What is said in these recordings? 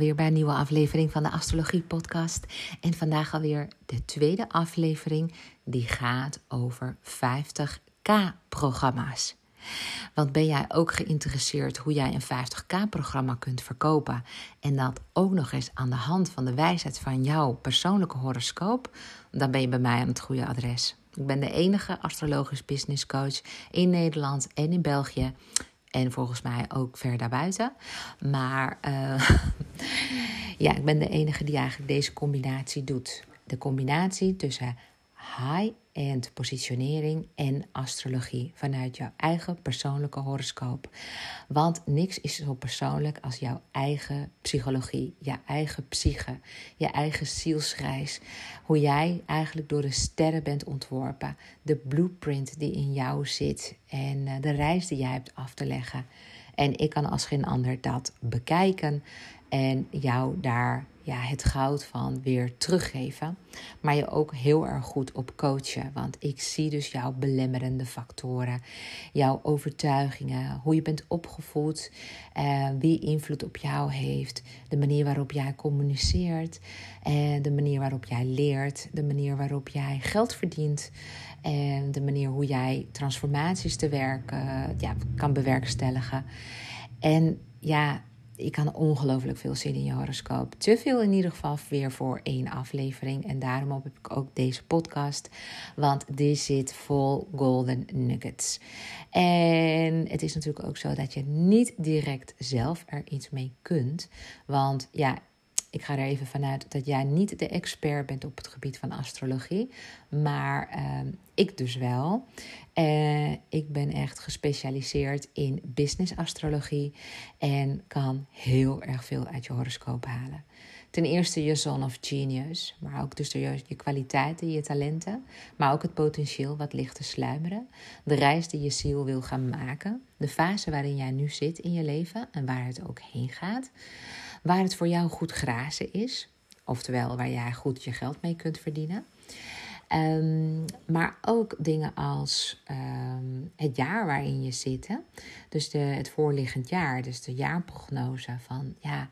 Alweer bij een nieuwe aflevering van de Astrologie Podcast. En vandaag alweer de tweede aflevering die gaat over 50k-programma's. Want ben jij ook geïnteresseerd hoe jij een 50k-programma kunt verkopen en dat ook nog eens aan de hand van de wijsheid van jouw persoonlijke horoscoop? Dan ben je bij mij aan het goede adres. Ik ben de enige astrologisch business coach in Nederland en in België en volgens mij ook ver daarbuiten. Maar uh, ja, ik ben de enige die eigenlijk deze combinatie doet. De combinatie tussen high-end positionering en astrologie vanuit jouw eigen persoonlijke horoscoop. Want niks is zo persoonlijk als jouw eigen psychologie, je eigen psyche, je eigen zielsreis. Hoe jij eigenlijk door de sterren bent ontworpen, de blueprint die in jou zit en eh, de reis die jij hebt af te leggen. En ik kan als geen ander dat bekijken en jou daar ja, het goud van weer teruggeven. Maar je ook heel erg goed op coachen. Want ik zie dus jouw belemmerende factoren, jouw overtuigingen, hoe je bent opgevoed, eh, wie invloed op jou heeft, de manier waarop jij communiceert, eh, de manier waarop jij leert, de manier waarop jij geld verdient. En de manier hoe jij transformaties te werken ja, kan bewerkstelligen. En ja, ik kan ongelooflijk veel zin in je horoscoop. Te veel in ieder geval weer voor één aflevering. En daarom heb ik ook deze podcast. Want die zit vol golden nuggets. En het is natuurlijk ook zo dat je niet direct zelf er iets mee kunt. Want ja, ik ga er even vanuit dat jij niet de expert bent op het gebied van astrologie, maar uh, ik dus wel. Uh, ik ben echt gespecialiseerd in business astrologie en kan heel erg veel uit je horoscoop halen. Ten eerste je zone of genius, maar ook dus je, je kwaliteiten, je talenten, maar ook het potentieel wat ligt te sluimeren. De reis die je ziel wil gaan maken, de fase waarin jij nu zit in je leven en waar het ook heen gaat. Waar het voor jou goed grazen is, oftewel waar jij goed je geld mee kunt verdienen. Um, maar ook dingen als um, het jaar waarin je zit. Dus de, het voorliggend jaar, dus de jaarprognose van ja,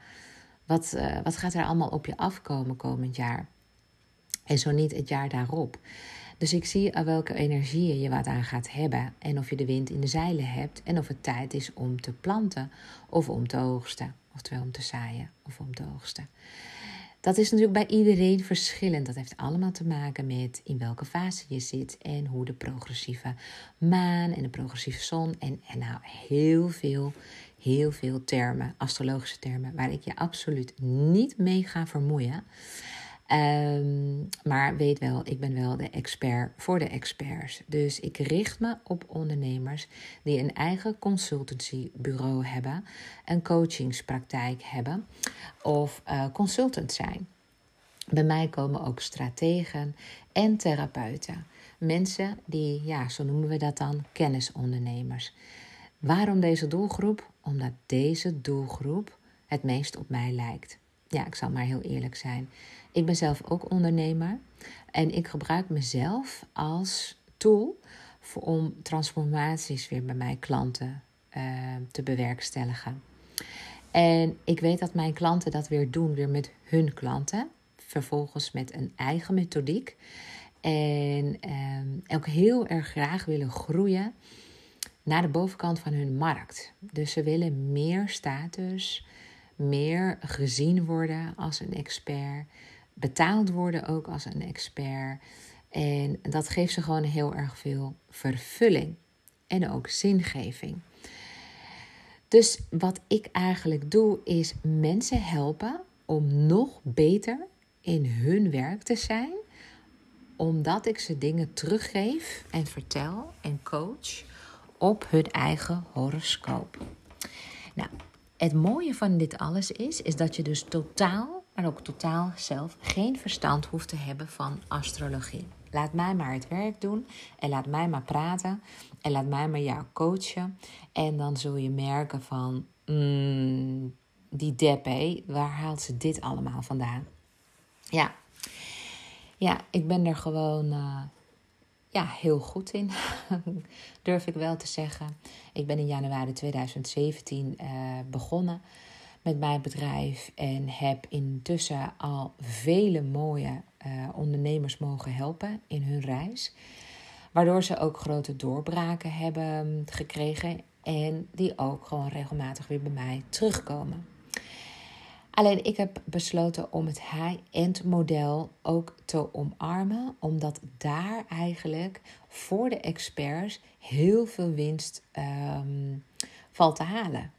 wat, uh, wat gaat er allemaal op je afkomen komend jaar? En zo niet het jaar daarop. Dus ik zie aan welke energieën je wat aan gaat hebben. En of je de wind in de zeilen hebt. En of het tijd is om te planten of om te oogsten. Oftewel om te zaaien of om te oogsten. Dat is natuurlijk bij iedereen verschillend. Dat heeft allemaal te maken met in welke fase je zit en hoe de progressieve maan en de progressieve zon en, en nou heel veel, heel veel termen, astrologische termen, waar ik je absoluut niet mee ga vermoeien. Um, maar weet wel, ik ben wel de expert voor de experts. Dus ik richt me op ondernemers die een eigen consultancybureau hebben, een coachingspraktijk hebben of uh, consultant zijn. Bij mij komen ook strategen en therapeuten. Mensen die, ja, zo noemen we dat dan, kennisondernemers. Waarom deze doelgroep? Omdat deze doelgroep het meest op mij lijkt. Ja, ik zal maar heel eerlijk zijn. Ik ben zelf ook ondernemer en ik gebruik mezelf als tool voor, om transformaties weer bij mijn klanten uh, te bewerkstelligen. En ik weet dat mijn klanten dat weer doen, weer met hun klanten. Vervolgens met een eigen methodiek. En uh, ook heel erg graag willen groeien naar de bovenkant van hun markt. Dus ze willen meer status, meer gezien worden als een expert betaald worden ook als een expert. En dat geeft ze gewoon heel erg veel vervulling en ook zingeving. Dus wat ik eigenlijk doe, is mensen helpen om nog beter in hun werk te zijn, omdat ik ze dingen teruggeef en vertel en coach op hun eigen horoscoop. Nou, het mooie van dit alles is, is dat je dus totaal maar ook totaal zelf geen verstand hoeft te hebben van astrologie. Laat mij maar het werk doen en laat mij maar praten en laat mij maar jou coachen. En dan zul je merken van, mm, die deppe, waar haalt ze dit allemaal vandaan? Ja, ja ik ben er gewoon uh, ja, heel goed in, durf ik wel te zeggen. Ik ben in januari 2017 uh, begonnen met mijn bedrijf en heb intussen al vele mooie uh, ondernemers mogen helpen in hun reis. Waardoor ze ook grote doorbraken hebben gekregen en die ook gewoon regelmatig weer bij mij terugkomen. Alleen ik heb besloten om het high-end model ook te omarmen, omdat daar eigenlijk voor de experts heel veel winst um, valt te halen.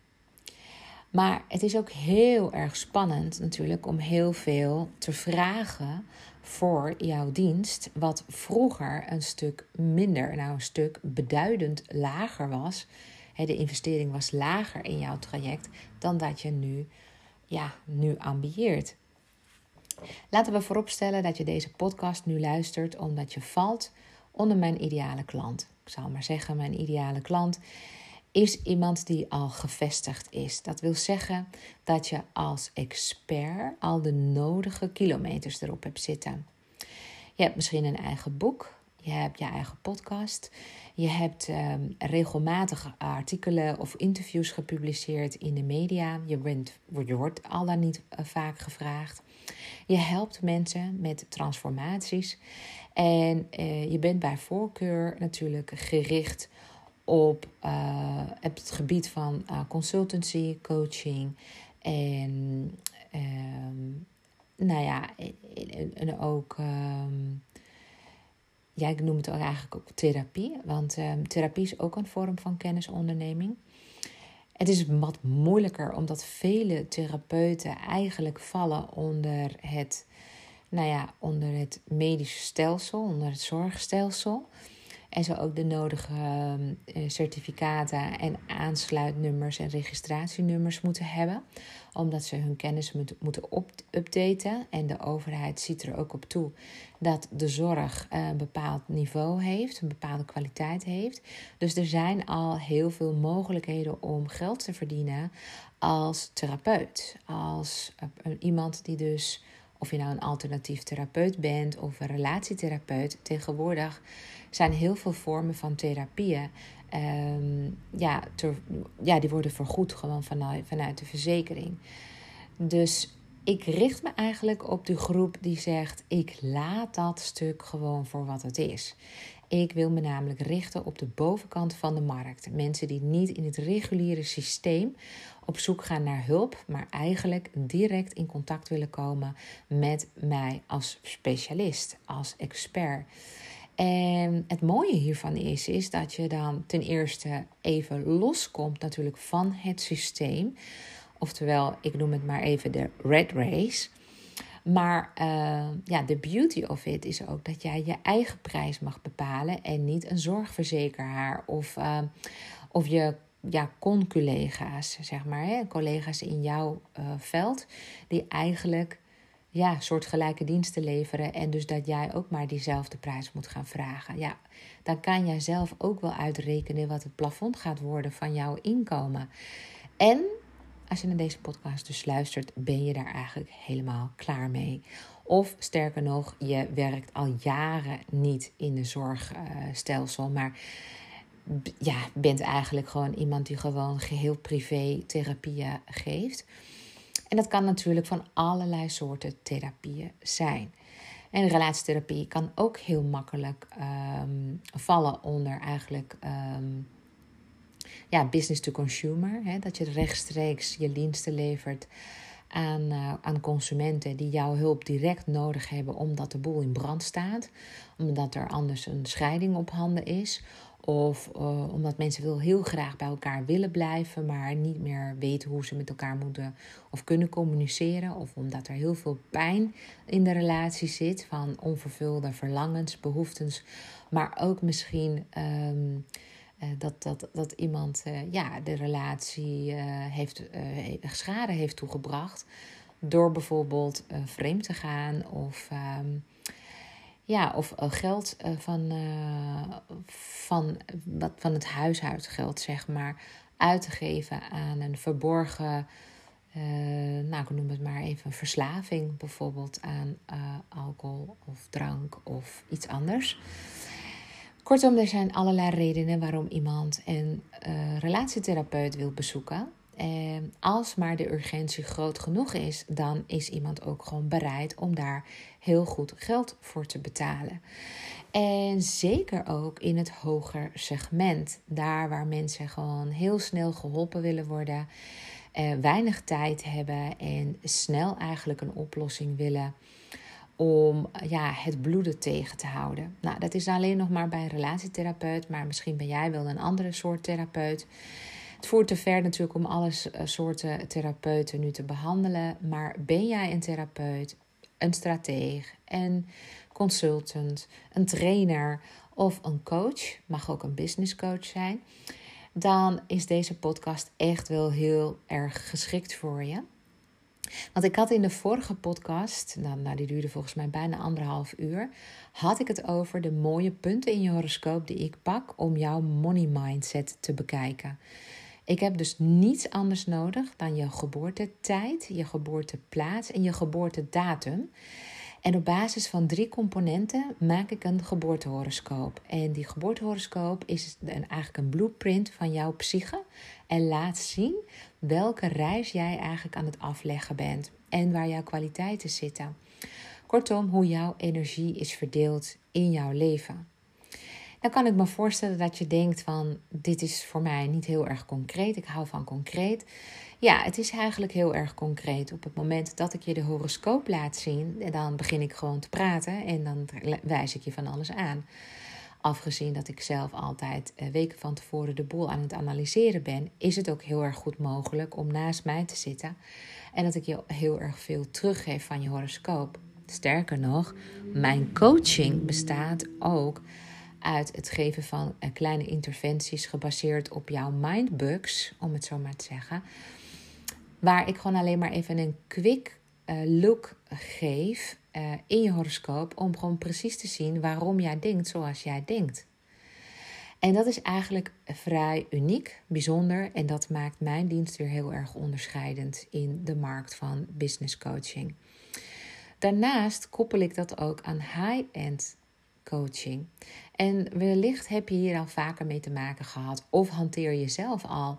Maar het is ook heel erg spannend natuurlijk om heel veel te vragen voor jouw dienst, wat vroeger een stuk minder, nou een stuk beduidend lager was. De investering was lager in jouw traject dan dat je nu, ja, nu ambieert. Laten we vooropstellen dat je deze podcast nu luistert omdat je valt onder mijn ideale klant. Ik zal maar zeggen, mijn ideale klant is iemand die al gevestigd is. Dat wil zeggen dat je als expert al de nodige kilometers erop hebt zitten. Je hebt misschien een eigen boek, je hebt je eigen podcast, je hebt um, regelmatig artikelen of interviews gepubliceerd in de media. Je, bent, je wordt al dan niet uh, vaak gevraagd. Je helpt mensen met transformaties en uh, je bent bij voorkeur natuurlijk gericht op uh, het gebied van uh, consultancy, coaching en um, nou ja, en, en ook, um, ja, ik noem het ook eigenlijk ook therapie, want um, therapie is ook een vorm van kennisonderneming. Het is wat moeilijker omdat vele therapeuten eigenlijk vallen onder het, nou ja, onder het medische stelsel, onder het zorgstelsel. En zo ook de nodige ehm, eh, certificaten en aansluitnummers en registratienummers moeten hebben. Omdat ze hun kennis moeten updaten. En de overheid ziet er ook op toe dat de zorg eh, een bepaald niveau heeft, een bepaalde kwaliteit heeft. Dus er zijn al heel veel mogelijkheden om geld te verdienen als therapeut. Als uh, iemand die dus, of je nou een alternatief therapeut bent of een relatietherapeut, tegenwoordig zijn heel veel vormen van therapieën. Um, ja, ja, die worden vergoed gewoon vanuit, vanuit de verzekering. Dus ik richt me eigenlijk op de groep die zegt: ik laat dat stuk gewoon voor wat het is. Ik wil me namelijk richten op de bovenkant van de markt. Mensen die niet in het reguliere systeem op zoek gaan naar hulp, maar eigenlijk direct in contact willen komen met mij als specialist, als expert. En het mooie hiervan is, is dat je dan ten eerste even loskomt natuurlijk van het systeem. Oftewel, ik noem het maar even de red race. Maar uh, ja, de beauty of it is ook dat jij je eigen prijs mag bepalen en niet een zorgverzekeraar of, uh, of je ja, con-collega's, zeg maar, hè, collega's in jouw uh, veld, die eigenlijk ja, soortgelijke diensten leveren. En dus dat jij ook maar diezelfde prijs moet gaan vragen. Ja, dan kan jij zelf ook wel uitrekenen wat het plafond gaat worden van jouw inkomen. En als je naar deze podcast dus luistert, ben je daar eigenlijk helemaal klaar mee. Of sterker nog, je werkt al jaren niet in de zorgstelsel, maar ja, bent eigenlijk gewoon iemand die gewoon geheel privé therapieën geeft. En dat kan natuurlijk van allerlei soorten therapieën zijn. En relatietherapie kan ook heel makkelijk um, vallen onder eigenlijk um, ja, business to consumer. Hè? Dat je rechtstreeks je diensten levert aan, uh, aan consumenten die jouw hulp direct nodig hebben omdat de boel in brand staat. Omdat er anders een scheiding op handen is. Of uh, omdat mensen wel heel graag bij elkaar willen blijven, maar niet meer weten hoe ze met elkaar moeten of kunnen communiceren. Of omdat er heel veel pijn in de relatie zit van onvervulde verlangens, behoeftes. Maar ook misschien um, uh, dat, dat, dat iemand uh, ja, de relatie heeft, schade heeft toegebracht. Door bijvoorbeeld vreemd te gaan of. Um, ja, of uh, geld uh, van, uh, van, wat, van het huishoudgeld, zeg maar, uit te geven aan een verborgen, nou ik noem het maar even, verslaving bijvoorbeeld aan alcohol of drank of iets anders. Kortom, er zijn allerlei redenen waarom iemand een relatietherapeut wil bezoeken. En als maar de urgentie groot genoeg is, dan is iemand ook gewoon bereid om daar heel goed geld voor te betalen. En zeker ook in het hoger segment, daar waar mensen gewoon heel snel geholpen willen worden, eh, weinig tijd hebben en snel eigenlijk een oplossing willen om ja, het bloeden tegen te houden. Nou, dat is alleen nog maar bij een relatietherapeut, maar misschien ben jij wel een andere soort therapeut. Het voert te ver natuurlijk om alle eh, soorten therapeuten nu te behandelen, maar ben jij een therapeut, een strateeg, een consultant, een trainer of een coach, mag ook een business coach zijn, dan is deze podcast echt wel heel erg geschikt voor je. Want ik had in de vorige podcast, nou, nou, die duurde volgens mij bijna anderhalf uur, had ik het over de mooie punten in je horoscoop die ik pak om jouw money mindset te bekijken. Ik heb dus niets anders nodig dan je geboortetijd, je geboorteplaats en je geboortedatum. En op basis van drie componenten maak ik een geboortehoroscoop. En die geboortehoroscoop is een, eigenlijk een blueprint van jouw psyche. En laat zien welke reis jij eigenlijk aan het afleggen bent. En waar jouw kwaliteiten zitten. Kortom, hoe jouw energie is verdeeld in jouw leven. Dan kan ik me voorstellen dat je denkt van dit is voor mij niet heel erg concreet. Ik hou van concreet. Ja, het is eigenlijk heel erg concreet. Op het moment dat ik je de horoscoop laat zien, dan begin ik gewoon te praten en dan wijs ik je van alles aan. Afgezien dat ik zelf altijd eh, weken van tevoren de boel aan het analyseren ben, is het ook heel erg goed mogelijk om naast mij te zitten en dat ik je heel erg veel teruggeef van je horoscoop. Sterker nog, mijn coaching bestaat ook uit het geven van eh, kleine interventies gebaseerd op jouw mindbugs, om het zo maar te zeggen. Waar ik gewoon alleen maar even een quick uh, look geef uh, in je horoscoop. Om gewoon precies te zien waarom jij denkt zoals jij denkt. En dat is eigenlijk vrij uniek, bijzonder. En dat maakt mijn dienst weer heel erg onderscheidend in de markt van business coaching. Daarnaast koppel ik dat ook aan high-end coaching. En wellicht heb je hier al vaker mee te maken gehad, of hanteer je zelf al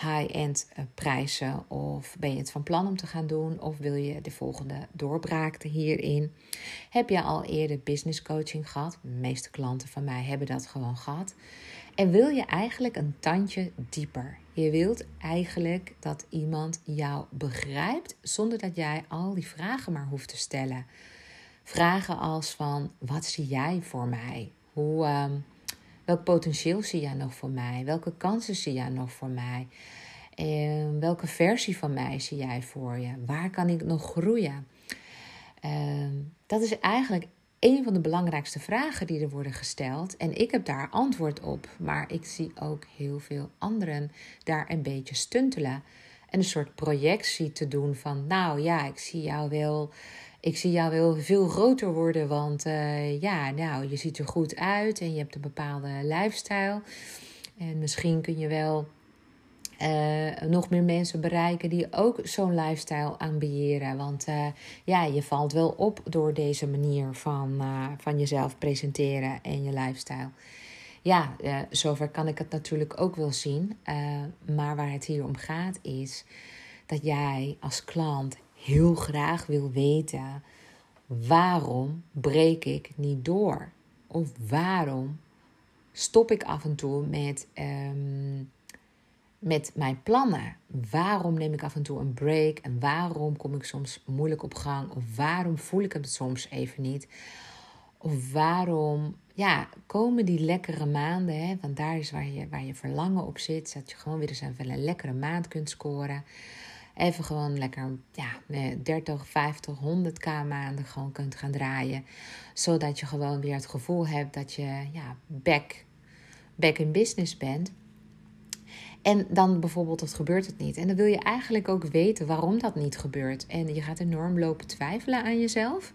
high-end eh, prijzen? Of ben je het van plan om te gaan doen? Of wil je de volgende doorbraak hierin? Heb je al eerder business coaching gehad? De meeste klanten van mij hebben dat gewoon gehad. En wil je eigenlijk een tandje dieper? Je wilt eigenlijk dat iemand jou begrijpt zonder dat jij al die vragen maar hoeft te stellen. Vragen als van wat zie jij voor mij? Hoe, ehm, Welk potentieel zie jij nog voor mij? Welke kansen zie jij nog voor mij? Welke versie van mij zie jij voor je? Waar kan ik nog groeien? Ehm, dat is eigenlijk een van de belangrijkste vragen die er worden gesteld. En ik heb daar antwoord op. Maar ik zie ook heel veel anderen daar een beetje stuntelen. En een soort projectie te doen van, nou ja, ik zie jou wel ik zie jou wel veel groter worden, want uh, ja, nou, je ziet er goed uit en je hebt een bepaalde lifestyle. En misschien kun je wel uh, nog meer mensen bereiken die ook zo'n lifestyle aanbieden. Want uh, ja, je valt wel op door deze manier van, van jezelf presenteren en je lifestyle. Ja, zover kan ik het natuurlijk ook wel zien. maar waar het hier om gaat is dat jij als klant heel graag wil weten: waarom breek ik niet door? Of waarom stop ik af en toe met, um, met mijn plannen? Waarom neem ik af en toe een break? En waarom kom ik soms moeilijk op gang? Of waarom voel ik het soms even niet? Of waarom ja, komen die lekkere maanden? Hè? Want daar is waar je, waar je verlangen op zit. Dat je gewoon weer eens even een lekkere maand kunt scoren even gewoon lekker ja, 30, 50, 100k maanden gewoon kunt gaan draaien. Zodat je gewoon weer het gevoel hebt dat je ja, back, back in business bent. En dan bijvoorbeeld, dat gebeurt het niet. En dan wil je eigenlijk ook weten waarom dat niet gebeurt. En je gaat enorm lopen twijfelen aan jezelf.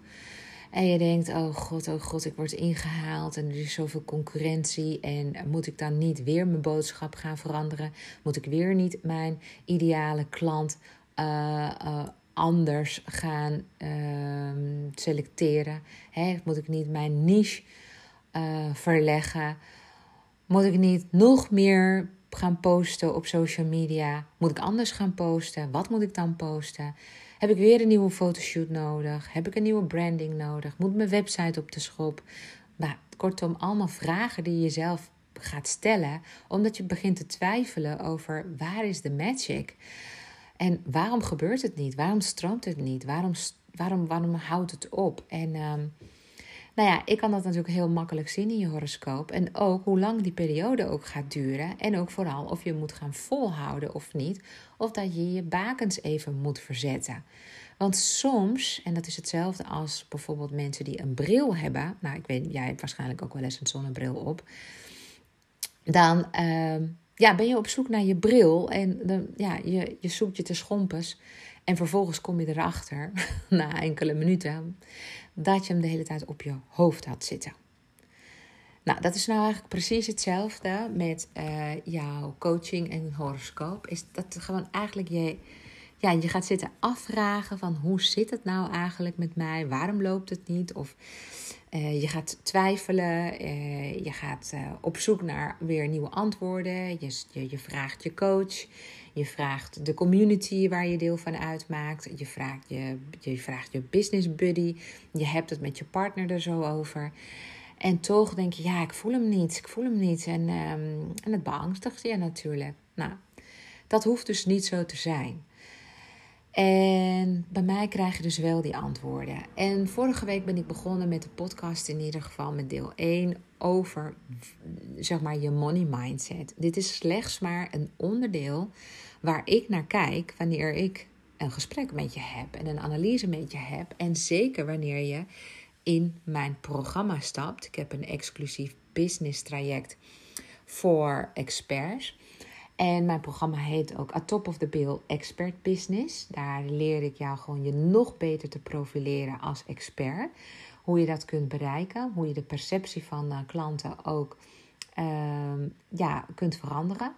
En je denkt, oh god, oh god, ik word ingehaald en er is zoveel concurrentie. En moet ik dan niet weer mijn boodschap gaan veranderen? Moet ik weer niet mijn ideale klant uh, uh, anders gaan ehm, selecteren? Hè? Moet ik niet mijn niche uh, verleggen? Moet ik niet nog meer gaan posten op social media? Moet ik anders gaan posten? Wat moet ik dan posten? Heb ik weer een nieuwe fotoshoot nodig? Heb ik een nieuwe branding nodig? Moet mijn website op de schop? Nou, kortom, allemaal vragen die je jezelf gaat stellen, omdat je begint te twijfelen over waar is de magic? En waarom gebeurt het niet? Waarom stroomt het niet? Waarom, waarom, waarom houdt het op? En ehm, nou ja, ik kan dat natuurlijk heel makkelijk zien in je horoscoop. En ook hoe lang die periode ook gaat duren. En ook vooral of je moet gaan volhouden of niet. Of dat je je bakens even moet verzetten. Want soms, en dat is hetzelfde als bijvoorbeeld mensen die een bril hebben. Nou, ik weet, jij hebt waarschijnlijk ook wel eens een zonnebril op. Dan uh, ja, ben je op zoek naar je bril. En dan, ja, je, je zoekt je te schompers. En vervolgens kom je erachter, na enkele minuten, dat je hem de hele tijd op je hoofd had zitten. Nou, dat is nou eigenlijk precies hetzelfde met uh, jouw coaching en horoscoop. Is dat gewoon eigenlijk je, ja, je gaat zitten afvragen van hoe zit het nou eigenlijk met mij? Waarom loopt het niet? Of uh, je gaat twijfelen, uh, je gaat op zoek naar weer nieuwe antwoorden. Je, je, je vraagt je coach. Je vraagt de community waar je deel van uitmaakt. Je vraagt je, je vraagt je business buddy. Je hebt het met je partner er zo over. En toch denk je, ja, ik voel hem niet. Ik voel hem niet. En, um, en het beangstigt je natuurlijk. Nou, dat hoeft dus niet zo te zijn. En bij mij krijg je dus wel die antwoorden. En vorige week ben ik begonnen met de podcast, in ieder geval met deel 1, over zeg maar je money mindset. Dit is slechts maar een onderdeel waar ik naar kijk wanneer ik een gesprek met je heb en een analyse met je heb. En zeker wanneer je in mijn programma stapt. Ik heb een exclusief business traject voor experts. En mijn programma heet ook A Top of the Bill Expert Business. Daar leer ik jou gewoon je nog beter te profileren als expert. Hoe je dat kunt bereiken, hoe je de perceptie van uh, klanten ook uh, ja, kunt veranderen.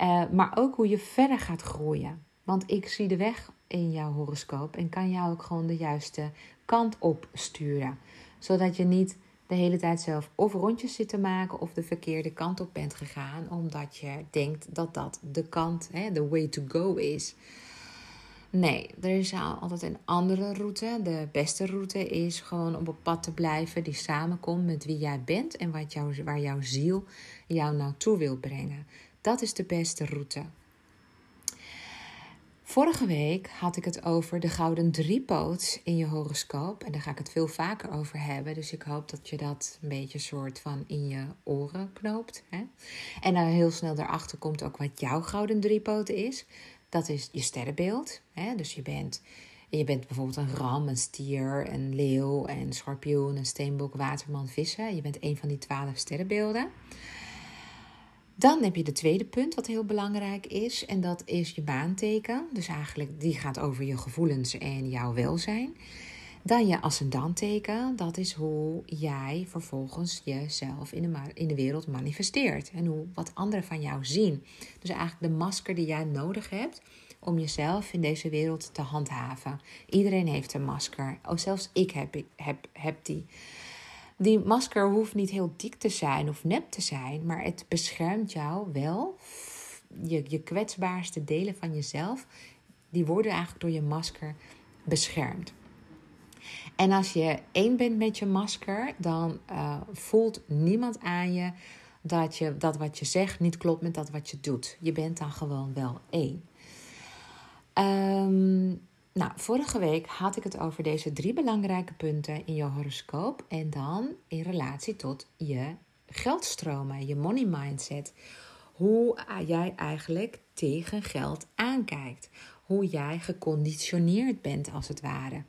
Uh, maar ook hoe je verder gaat groeien. Want ik zie de weg in jouw horoscoop en kan jou ook gewoon de juiste kant op sturen. Zodat je niet de hele tijd zelf of rondjes zit te maken of de verkeerde kant op bent gegaan, omdat je denkt dat dat de kant, de way to go is. Nee, er is altijd een andere route. De beste route is gewoon op een pad te blijven die samenkomt met wie jij bent en wat jou, waar jouw ziel jou naartoe wil brengen. Dat is de beste route. Vorige week had ik het over de gouden driepoot in je horoscoop. En daar ga ik het veel vaker over hebben. Dus ik hoop dat je dat een beetje soort van in je oren knoopt. Hè? En dan heel snel daarachter komt ook wat jouw gouden driepoot is. Dat is je sterrenbeeld. Hè? Dus je bent, je bent bijvoorbeeld een ram, een stier, een leeuw, een schorpioen, een steenbok, waterman, vissen. Je bent een van die twaalf sterrenbeelden. Dan heb je de tweede punt wat heel belangrijk is. En dat is je baanteken. Dus eigenlijk die gaat over je gevoelens en jouw welzijn. Dan je ascendanteken. Dat is hoe jij vervolgens jezelf in de, in de wereld manifesteert. En hoe, wat anderen van jou zien. Dus eigenlijk de masker die jij nodig hebt om jezelf in deze wereld te handhaven. Iedereen heeft een masker. Oh, zelfs ik heb, heb, heb die. Die masker hoeft niet heel dik te zijn of nep te zijn, maar het beschermt jou wel. Je, je kwetsbaarste delen van jezelf, die worden eigenlijk door je masker beschermd. En als je één bent met je masker, dan uh, voelt niemand aan je dat, je dat wat je zegt niet klopt met dat wat je doet. Je bent dan gewoon wel één. Um, nou, vorige week had ik het over deze drie belangrijke punten in je horoscoop. En dan in relatie tot je geldstromen, je money mindset. Hoe jij eigenlijk tegen geld aankijkt. Hoe jij geconditioneerd bent, als het ware.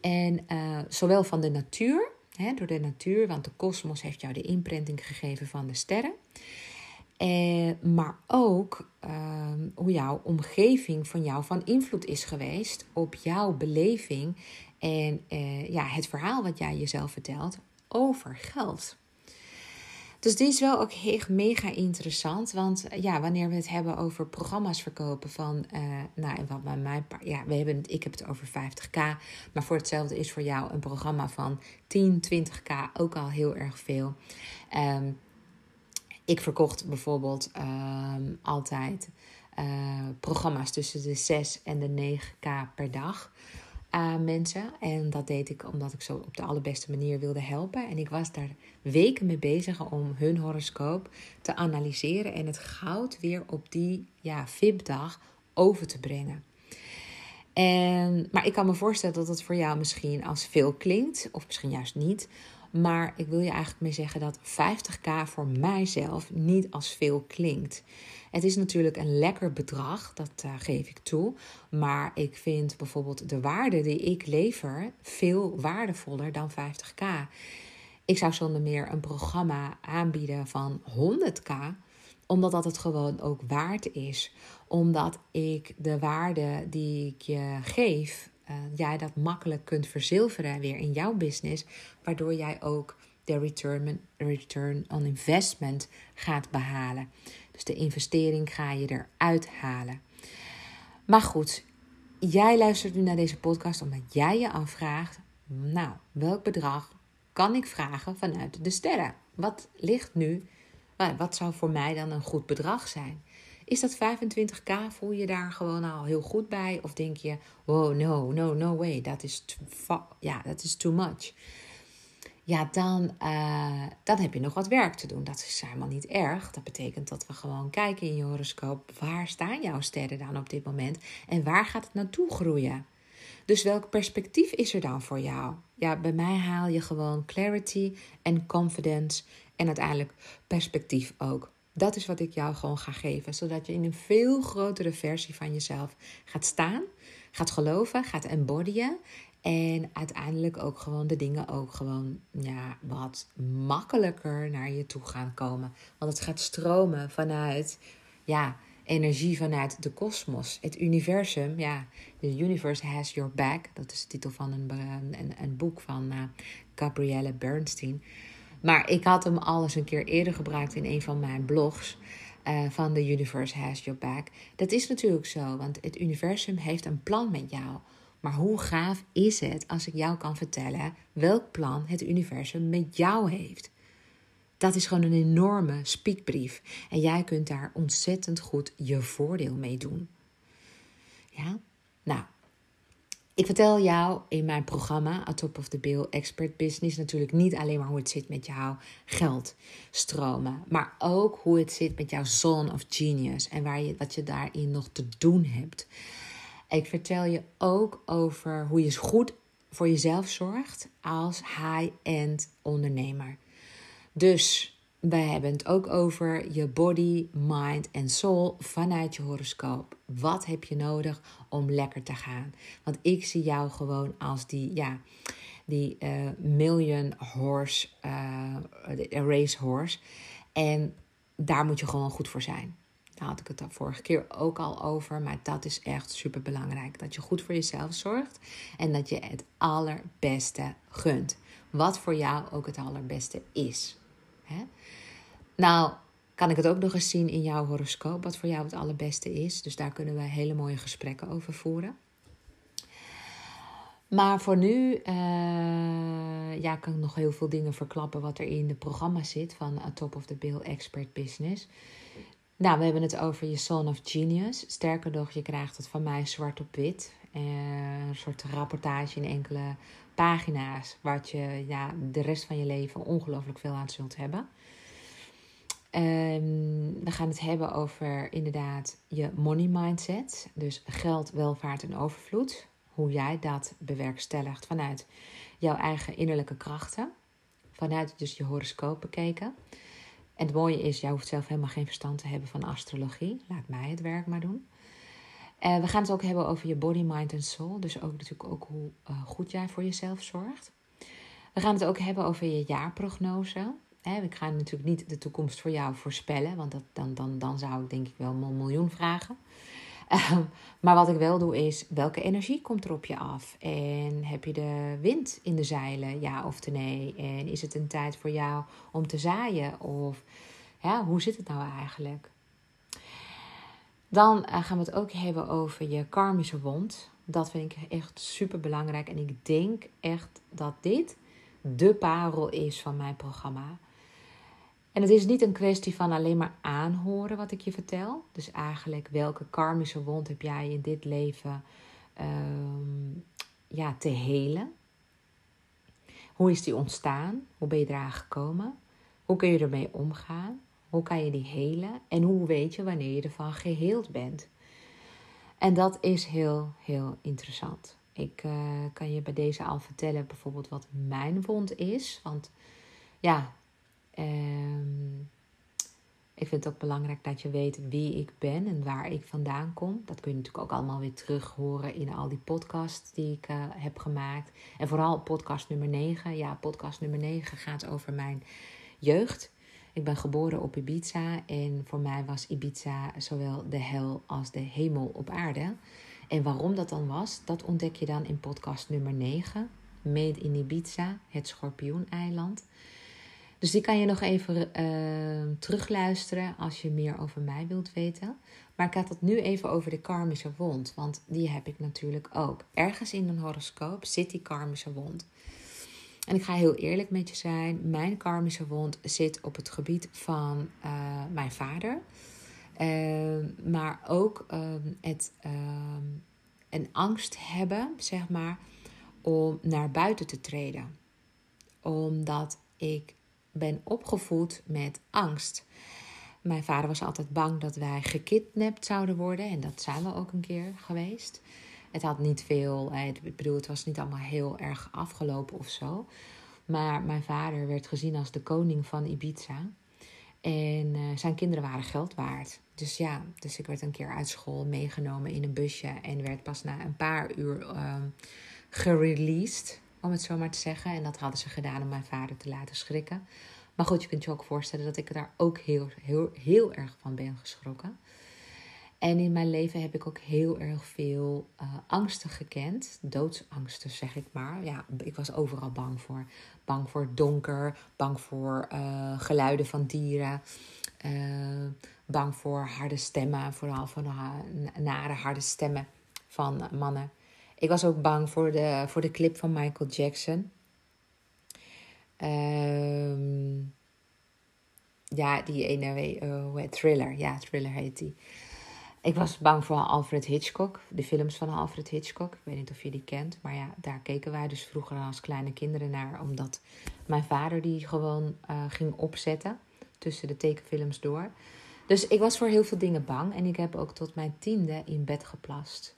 En uh, zowel van de natuur, hè, door de natuur, want de kosmos heeft jou de imprinting gegeven van de sterren. Eh, maar ook uh, hoe jouw omgeving van jou van invloed is geweest op jouw beleving en uh, ja, het verhaal wat jij jezelf vertelt over geld. Dus dit is wel ook heel mega interessant. Want ja, wanneer we het hebben over programma's verkopen van, uh, nou, wat bij mij, ja, we hebben het, ik heb het over 50k. Maar voor hetzelfde is voor jou een programma van 10, 20k ook al heel erg veel. Um, Ik verkocht bijvoorbeeld ehm, altijd uh, programma's tussen de 6 en de 9k per dag aan mensen. En dat deed ik omdat ik zo op de allerbeste manier wilde helpen. En ik was daar weken mee bezig om hun horoscoop te analyseren en het goud weer op die ja, VIP-dag over te brengen. En, maar ik kan me voorstellen dat het voor jou misschien als veel klinkt, of misschien juist niet. Maar ik wil je eigenlijk mee zeggen dat 50k voor mijzelf niet als veel klinkt. Het is natuurlijk een lekker bedrag, dat uh, geef ik toe. Maar ik vind bijvoorbeeld de waarde die ik lever veel waardevoller dan 50k. Ik zou zonder meer een programma aanbieden van 100k omdat dat het gewoon ook waard is. Omdat ik de waarde die ik je geef, uh, jij dat makkelijk kunt verzilveren weer in jouw business. Waardoor jij ook de return, return on investment gaat behalen. Dus de investering ga je eruit halen. Maar goed, jij luistert nu naar deze podcast omdat jij je afvraagt: nou, welk bedrag kan ik vragen vanuit de sterren? Wat ligt nu? Wat zou voor mij dan een goed bedrag zijn? Is dat 25k? Voel je daar gewoon al heel goed bij? Of denk je, wow, no, no, no way, dat is ja, dat is too much ja, dan, uh, dan heb je nog wat werk te doen. Dat is helemaal niet erg. Dat betekent dat we gewoon kijken in je horoscoop. Waar staan jouw sterren dan op dit moment? En waar gaat het naartoe groeien? Dus welk perspectief is er dan voor jou? Ja, bij mij haal je gewoon clarity en confidence en uiteindelijk perspectief ook. Dat is wat ik jou gewoon ga geven, zodat je in een veel grotere versie van jezelf gaat staan, gaat geloven, gaat embodyen en uiteindelijk ook gewoon de dingen ook gewoon ja, wat makkelijker naar je toe gaan komen. Want het gaat stromen vanuit ja, energie vanuit de kosmos. Het universum, ja, the universe has your back. Dat is de titel van een, een, boek van uh, Gabrielle Bernstein. Maar ik had hem al eens een keer eerder gebruikt in een van mijn blogs. Uh, van The Universe Has Your Back. Dat is natuurlijk zo, want het universum heeft een plan met jou. Maar hoe gaaf is het als ik jou kan vertellen welk plan het universum met jou heeft? Dat is gewoon een enorme spiekbrief. En jij kunt daar ontzettend goed je voordeel mee doen. Ja? Nou, ik vertel jou in mijn programma A Top of the Bill Expert Business natuurlijk niet alleen maar hoe het zit met jouw geldstromen, maar ook hoe het zit met jouw zone of genius en waar je, wat je daarin nog te doen hebt. Ik vertel je ook over hoe je goed voor jezelf zorgt als high-end ondernemer. Dus wij hebben het ook over je body, mind en soul vanuit je horoscoop. Wat heb je nodig om lekker te gaan? Want ik zie jou gewoon als die, ja, die uh, million horse, uh, race horse. En daar moet je gewoon goed voor zijn. Daar had ik het de vorige keer ook al over. Maar dat is echt super belangrijk. Dat je goed voor jezelf zorgt. En dat je het allerbeste gunt. Wat voor jou ook het allerbeste is. Nou, kan ik het ook nog eens zien in jouw horoscoop. Wat voor jou het allerbeste is. Dus daar kunnen we hele mooie gesprekken over voeren. Maar voor nu uh, ja, kan ik nog heel veel dingen verklappen wat er in de programma zit van Top of the Bill Expert Business. Nou, we hebben het over je Son of Genius. Sterker nog, je krijgt het van mij zwart op wit. Uh, een soort rapportage in enkele pagina's. Wat je ja, de rest van je leven ongelooflijk veel aan zult hebben. Um, we gaan het hebben over inderdaad je money mindset. Dus geld, welvaart en overvloed. Hoe jij dat bewerkstelligt vanuit jouw eigen innerlijke krachten. Vanuit dus je horoscoop bekeken. En het mooie is, jij hoeft zelf helemaal geen verstand te hebben van astrologie. Laat mij het werk maar doen. Uh, we gaan het ook hebben over je body, mind en soul. Dus ook natuurlijk ook hoe uh, goed jij voor jezelf zorgt. We gaan het ook hebben over je jaarprognose. Hè, ik ga natuurlijk niet de toekomst voor jou voorspellen, want dat, dan, dan, dan zou ik denk ik wel een miljoen vragen. Ehm, maar wat ik wel doe is, welke energie komt er op je af? En heb je de wind in de zeilen, ja of nee? En is het een tijd voor jou om te zaaien? Of ja, hoe zit het nou eigenlijk? Dan eh, gaan we het ook hebben over je karmische wond. Dat vind ik echt super belangrijk. En ik denk echt dat dit de parel is van mijn programma. En het is niet een kwestie van alleen maar aanhoren wat ik je vertel. Dus eigenlijk welke karmische wond heb jij in dit leven ehm, ja, te helen? Hoe is die ontstaan? Hoe ben je eraan gekomen? Hoe kun je ermee omgaan? Hoe kan je die helen? En hoe weet je wanneer je ervan geheeld bent? En dat is heel, heel interessant. Ik uh, kan je bij deze al vertellen bijvoorbeeld wat mijn wond is. Want ja, um, ik vind het ook belangrijk dat je weet wie ik ben en waar ik vandaan kom. Dat kun je natuurlijk ook allemaal weer terug horen in al die podcasts die ik uh, heb gemaakt. En vooral podcast nummer 9. Ja, podcast nummer 9 gaat over mijn jeugd. Ik ben geboren op Ibiza en voor mij was Ibiza zowel de hel als de hemel op aarde. En waarom dat dan was, dat ontdek je dan in podcast nummer 9. Made in Ibiza, het schorpioeneiland. Dus die kan je nog even uh, terugluisteren als je meer over mij wilt weten. Maar ik had het nu even over de karmische wond, want die heb ik natuurlijk ook. Ergens in een horoscoop zit die karmische wond. En ik ga heel eerlijk met je zijn. Mijn karmische wond zit op het gebied van uh, mijn vader. Uh, maar ook ehm, het ehm, een angst hebben, zeg maar, om naar buiten te treden. Omdat ik ben opgevoed met angst. Mijn vader was altijd bang dat wij gekidnapt zouden worden. En dat zijn we ook een keer geweest. Het had niet veel, ik bedoel, het was niet allemaal heel erg afgelopen of zo. Maar mijn vader werd gezien als de koning van Ibiza. En uh, zijn kinderen waren geld waard. Dus ja, dus ik werd een keer uit school meegenomen in een busje. En werd pas na een paar uur uh, gereleased, om het zo maar te zeggen. En dat hadden ze gedaan om mijn vader te laten schrikken. Maar goed, je kunt je ook voorstellen dat ik daar ook heel, heel, heel erg van ben geschrokken. En in mijn leven heb ik ook heel erg veel uh, angsten gekend. Doodsangsten, zeg ik maar. Ja, ik was overal bang voor. Bang voor donker, bang voor uh, geluiden van dieren. Uh, bang voor harde stemmen, vooral van nare harde stemmen van mannen. Ik was ook bang voor de, voor de clip van Michael Jackson. Ehm, ja, die ene, Thriller. Ja, Thriller heet die. Ik was bang voor Alfred Hitchcock, de films van Alfred Hitchcock. Ik weet niet of je die kent, maar ja, daar keken wij dus vroeger als kleine kinderen naar, omdat mijn vader die gewoon uh, ging opzetten tussen de tekenfilms door. Dus ik was voor heel veel dingen bang en ik heb ook tot mijn tiende in bed geplast.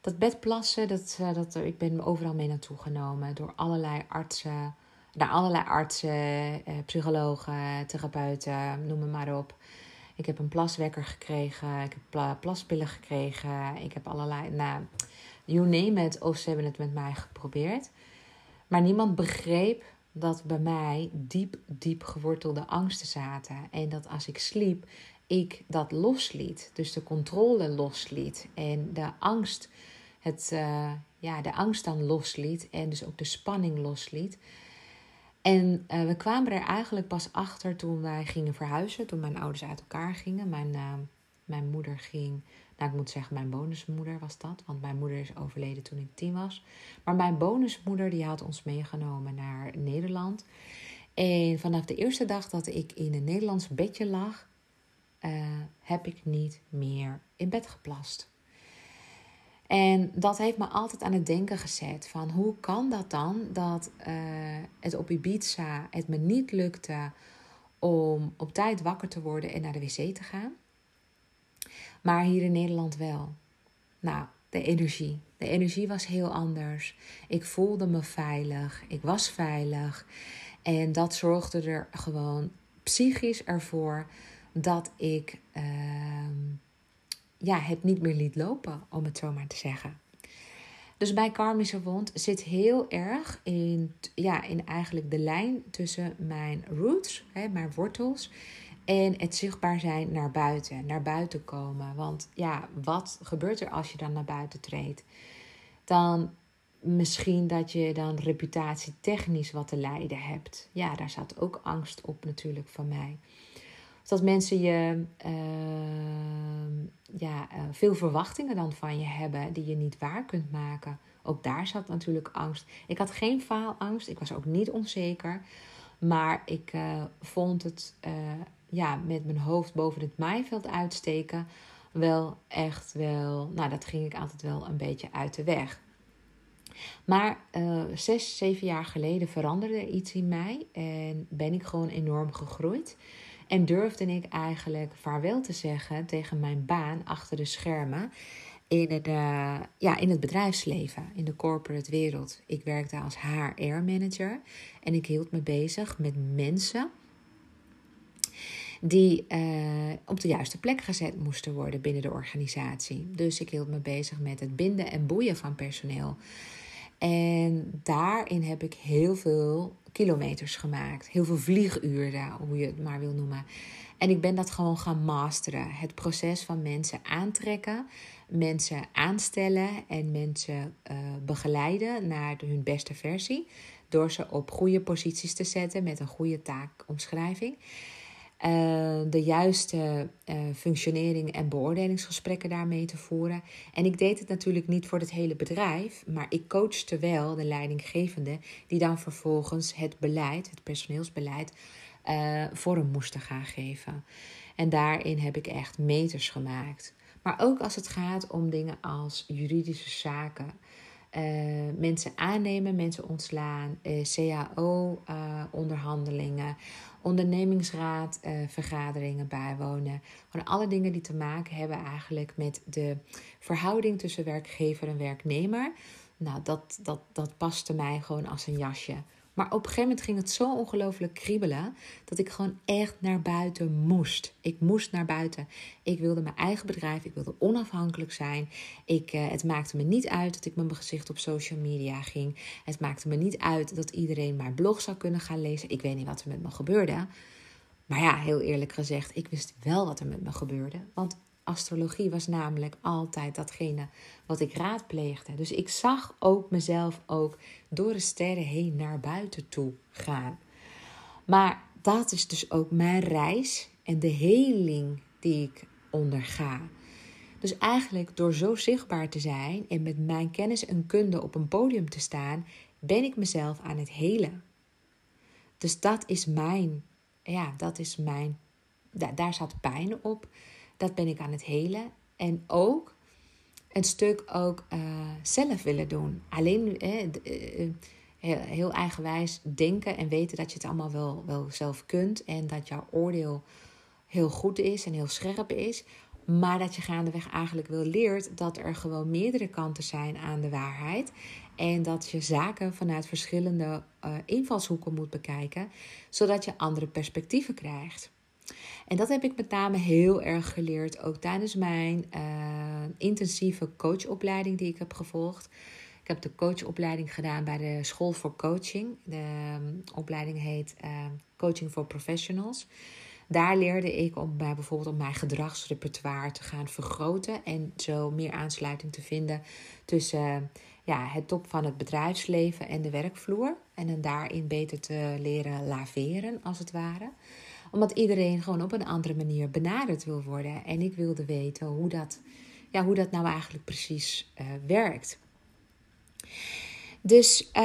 Dat bed plassen, dat, uh, dat, ik ben overal mee naartoe genomen door allerlei artsen, naar allerlei artsen, uh, psychologen, therapeuten, noem maar op. Ik heb een plaswekker gekregen. Ik heb plaspillen gekregen. Ik heb allerlei. Nou, you name it. Of ze hebben het met mij geprobeerd. Maar niemand begreep dat bij mij diep, diep gewortelde angsten zaten. En dat als ik sliep, ik dat losliet. Dus de controle losliet. En de angst, het, uh, ja, de angst dan losliet. En dus ook de spanning losliet. En uh, we kwamen er eigenlijk pas achter toen wij gingen verhuizen, toen mijn ouders uit elkaar gingen. Mijn, uh, mijn moeder ging, nou ik moet zeggen, mijn bonusmoeder was dat, want mijn moeder is overleden toen ik tien was. Maar mijn bonusmoeder die had ons meegenomen naar Nederland. En vanaf de eerste dag dat ik in een Nederlands bedje lag, uh, heb ik niet meer in bed geplast. En dat heeft me altijd aan het denken gezet van hoe kan dat dan dat uh, het op Ibiza het me niet lukte om op tijd wakker te worden en naar de wc te gaan. Maar hier in Nederland wel. Nou, de energie. De energie was heel anders. Ik voelde me veilig. Ik was veilig. En dat zorgde er gewoon psychisch ervoor dat ik. Uh, ja, het niet meer liet lopen, om het zo maar te zeggen. Dus bij karmische wond zit heel erg in, ja, in eigenlijk de lijn tussen mijn roots, hè, mijn wortels, en het zichtbaar zijn naar buiten, naar buiten komen. Want ja, wat gebeurt er als je dan naar buiten treedt? Dan misschien dat je dan reputatietechnisch wat te lijden hebt. Ja, daar zat ook angst op natuurlijk van mij dat mensen je uh, ja, uh, veel verwachtingen dan van je hebben die je niet waar kunt maken. Ook daar zat natuurlijk angst. Ik had geen faalangst, ik was ook niet onzeker. Maar ik vond het ja, met mijn hoofd boven het maaiveld uitsteken wel echt wel, nou dat ging ik altijd wel een beetje uit de weg. Maar zes, zeven jaar geleden veranderde iets in mij en ben ik gewoon enorm gegroeid. En durfde ik eigenlijk vaarwel te zeggen tegen mijn baan achter de schermen in het, uh, ja, in het bedrijfsleven, in de corporate wereld. Ik werkte als HR-manager en ik hield me bezig met mensen die uh, op de juiste plek gezet moesten worden binnen de organisatie. Dus ik hield me bezig met het binden en boeien van personeel. En daarin heb ik heel veel kilometers gemaakt, heel veel vlieguren, hoe je het maar wil noemen. En ik ben dat gewoon gaan masteren. Het proces van mensen aantrekken, mensen aanstellen en mensen uh, begeleiden naar hun beste versie. Door ze op goede posities te zetten met een goede taakomschrijving. Uh, de juiste uh, functionering en beoordelingsgesprekken daarmee te voeren. En ik deed het natuurlijk niet voor het hele bedrijf, maar ik coachte wel de leidinggevende, die dan vervolgens het beleid, het personeelsbeleid, uh, vorm moesten gaan geven. En daarin heb ik echt meters gemaakt. Maar ook als het gaat om dingen als juridische zaken. mensen aannemen, mensen ontslaan, CAO-onderhandelingen, ondernemingsraad, uh, vergaderingen bijwonen. Gewoon alle dingen die te maken hebben eigenlijk met de verhouding tussen werkgever en werknemer. Nou, dat, dat, dat paste mij gewoon als een jasje. Maar op een gegeven moment ging het zo ongelooflijk kriebelen dat ik gewoon echt naar buiten moest. Ik moest naar buiten. Ik wilde mijn eigen bedrijf, ik wilde onafhankelijk zijn. Ik, uh, het maakte me niet uit dat ik met mijn gezicht op social media ging. Het maakte me niet uit dat iedereen mijn blog zou kunnen gaan lezen. Ik weet niet wat er met me gebeurde. Maar ja, heel eerlijk gezegd, ik wist wel wat er met me gebeurde. Want astrologie was namelijk altijd datgene wat ik raadpleegde. Dus ik zag ook mezelf ook door de sterren heen naar buiten toe gaan. Maar dat is dus ook mijn reis en de heling die ik onderga. Dus eigenlijk door zo zichtbaar te zijn en met mijn kennis en kunde op een podium te staan, ben ik mezelf aan het helen. Dus dat is mijn, ja, dat is mijn, daar, daar zat pijn op. Dat ben ik aan het helen. En ook een stuk ook uh, zelf willen doen. Alleen eh, heel, heel, eigenwijs denken en weten dat je het allemaal wel, wel zelf kunt. En dat jouw oordeel heel goed is en heel scherp is. Maar dat je gaandeweg eigenlijk wel leert dat er gewoon meerdere kanten zijn aan de waarheid. En dat je zaken vanuit verschillende invalshoeken moet bekijken, zodat je andere perspectieven krijgt. En dat heb ik met name heel erg geleerd, ook tijdens mijn uh, intensieve coachopleiding die ik heb gevolgd. Ik heb de coachopleiding gedaan bij de School voor Coaching. De um, opleiding heet uh, Coaching for Professionals. Daar leerde ik om bij bijvoorbeeld om mijn gedragsrepertoire te gaan vergroten en zo meer aansluiting te vinden tussen ja, het top van het bedrijfsleven en de werkvloer. En dan daarin beter te leren laveren, als het ware omdat iedereen gewoon op een andere manier benaderd wil worden. En ik wilde weten hoe dat, ja, hoe dat nou eigenlijk precies uh, werkt. Dus uh,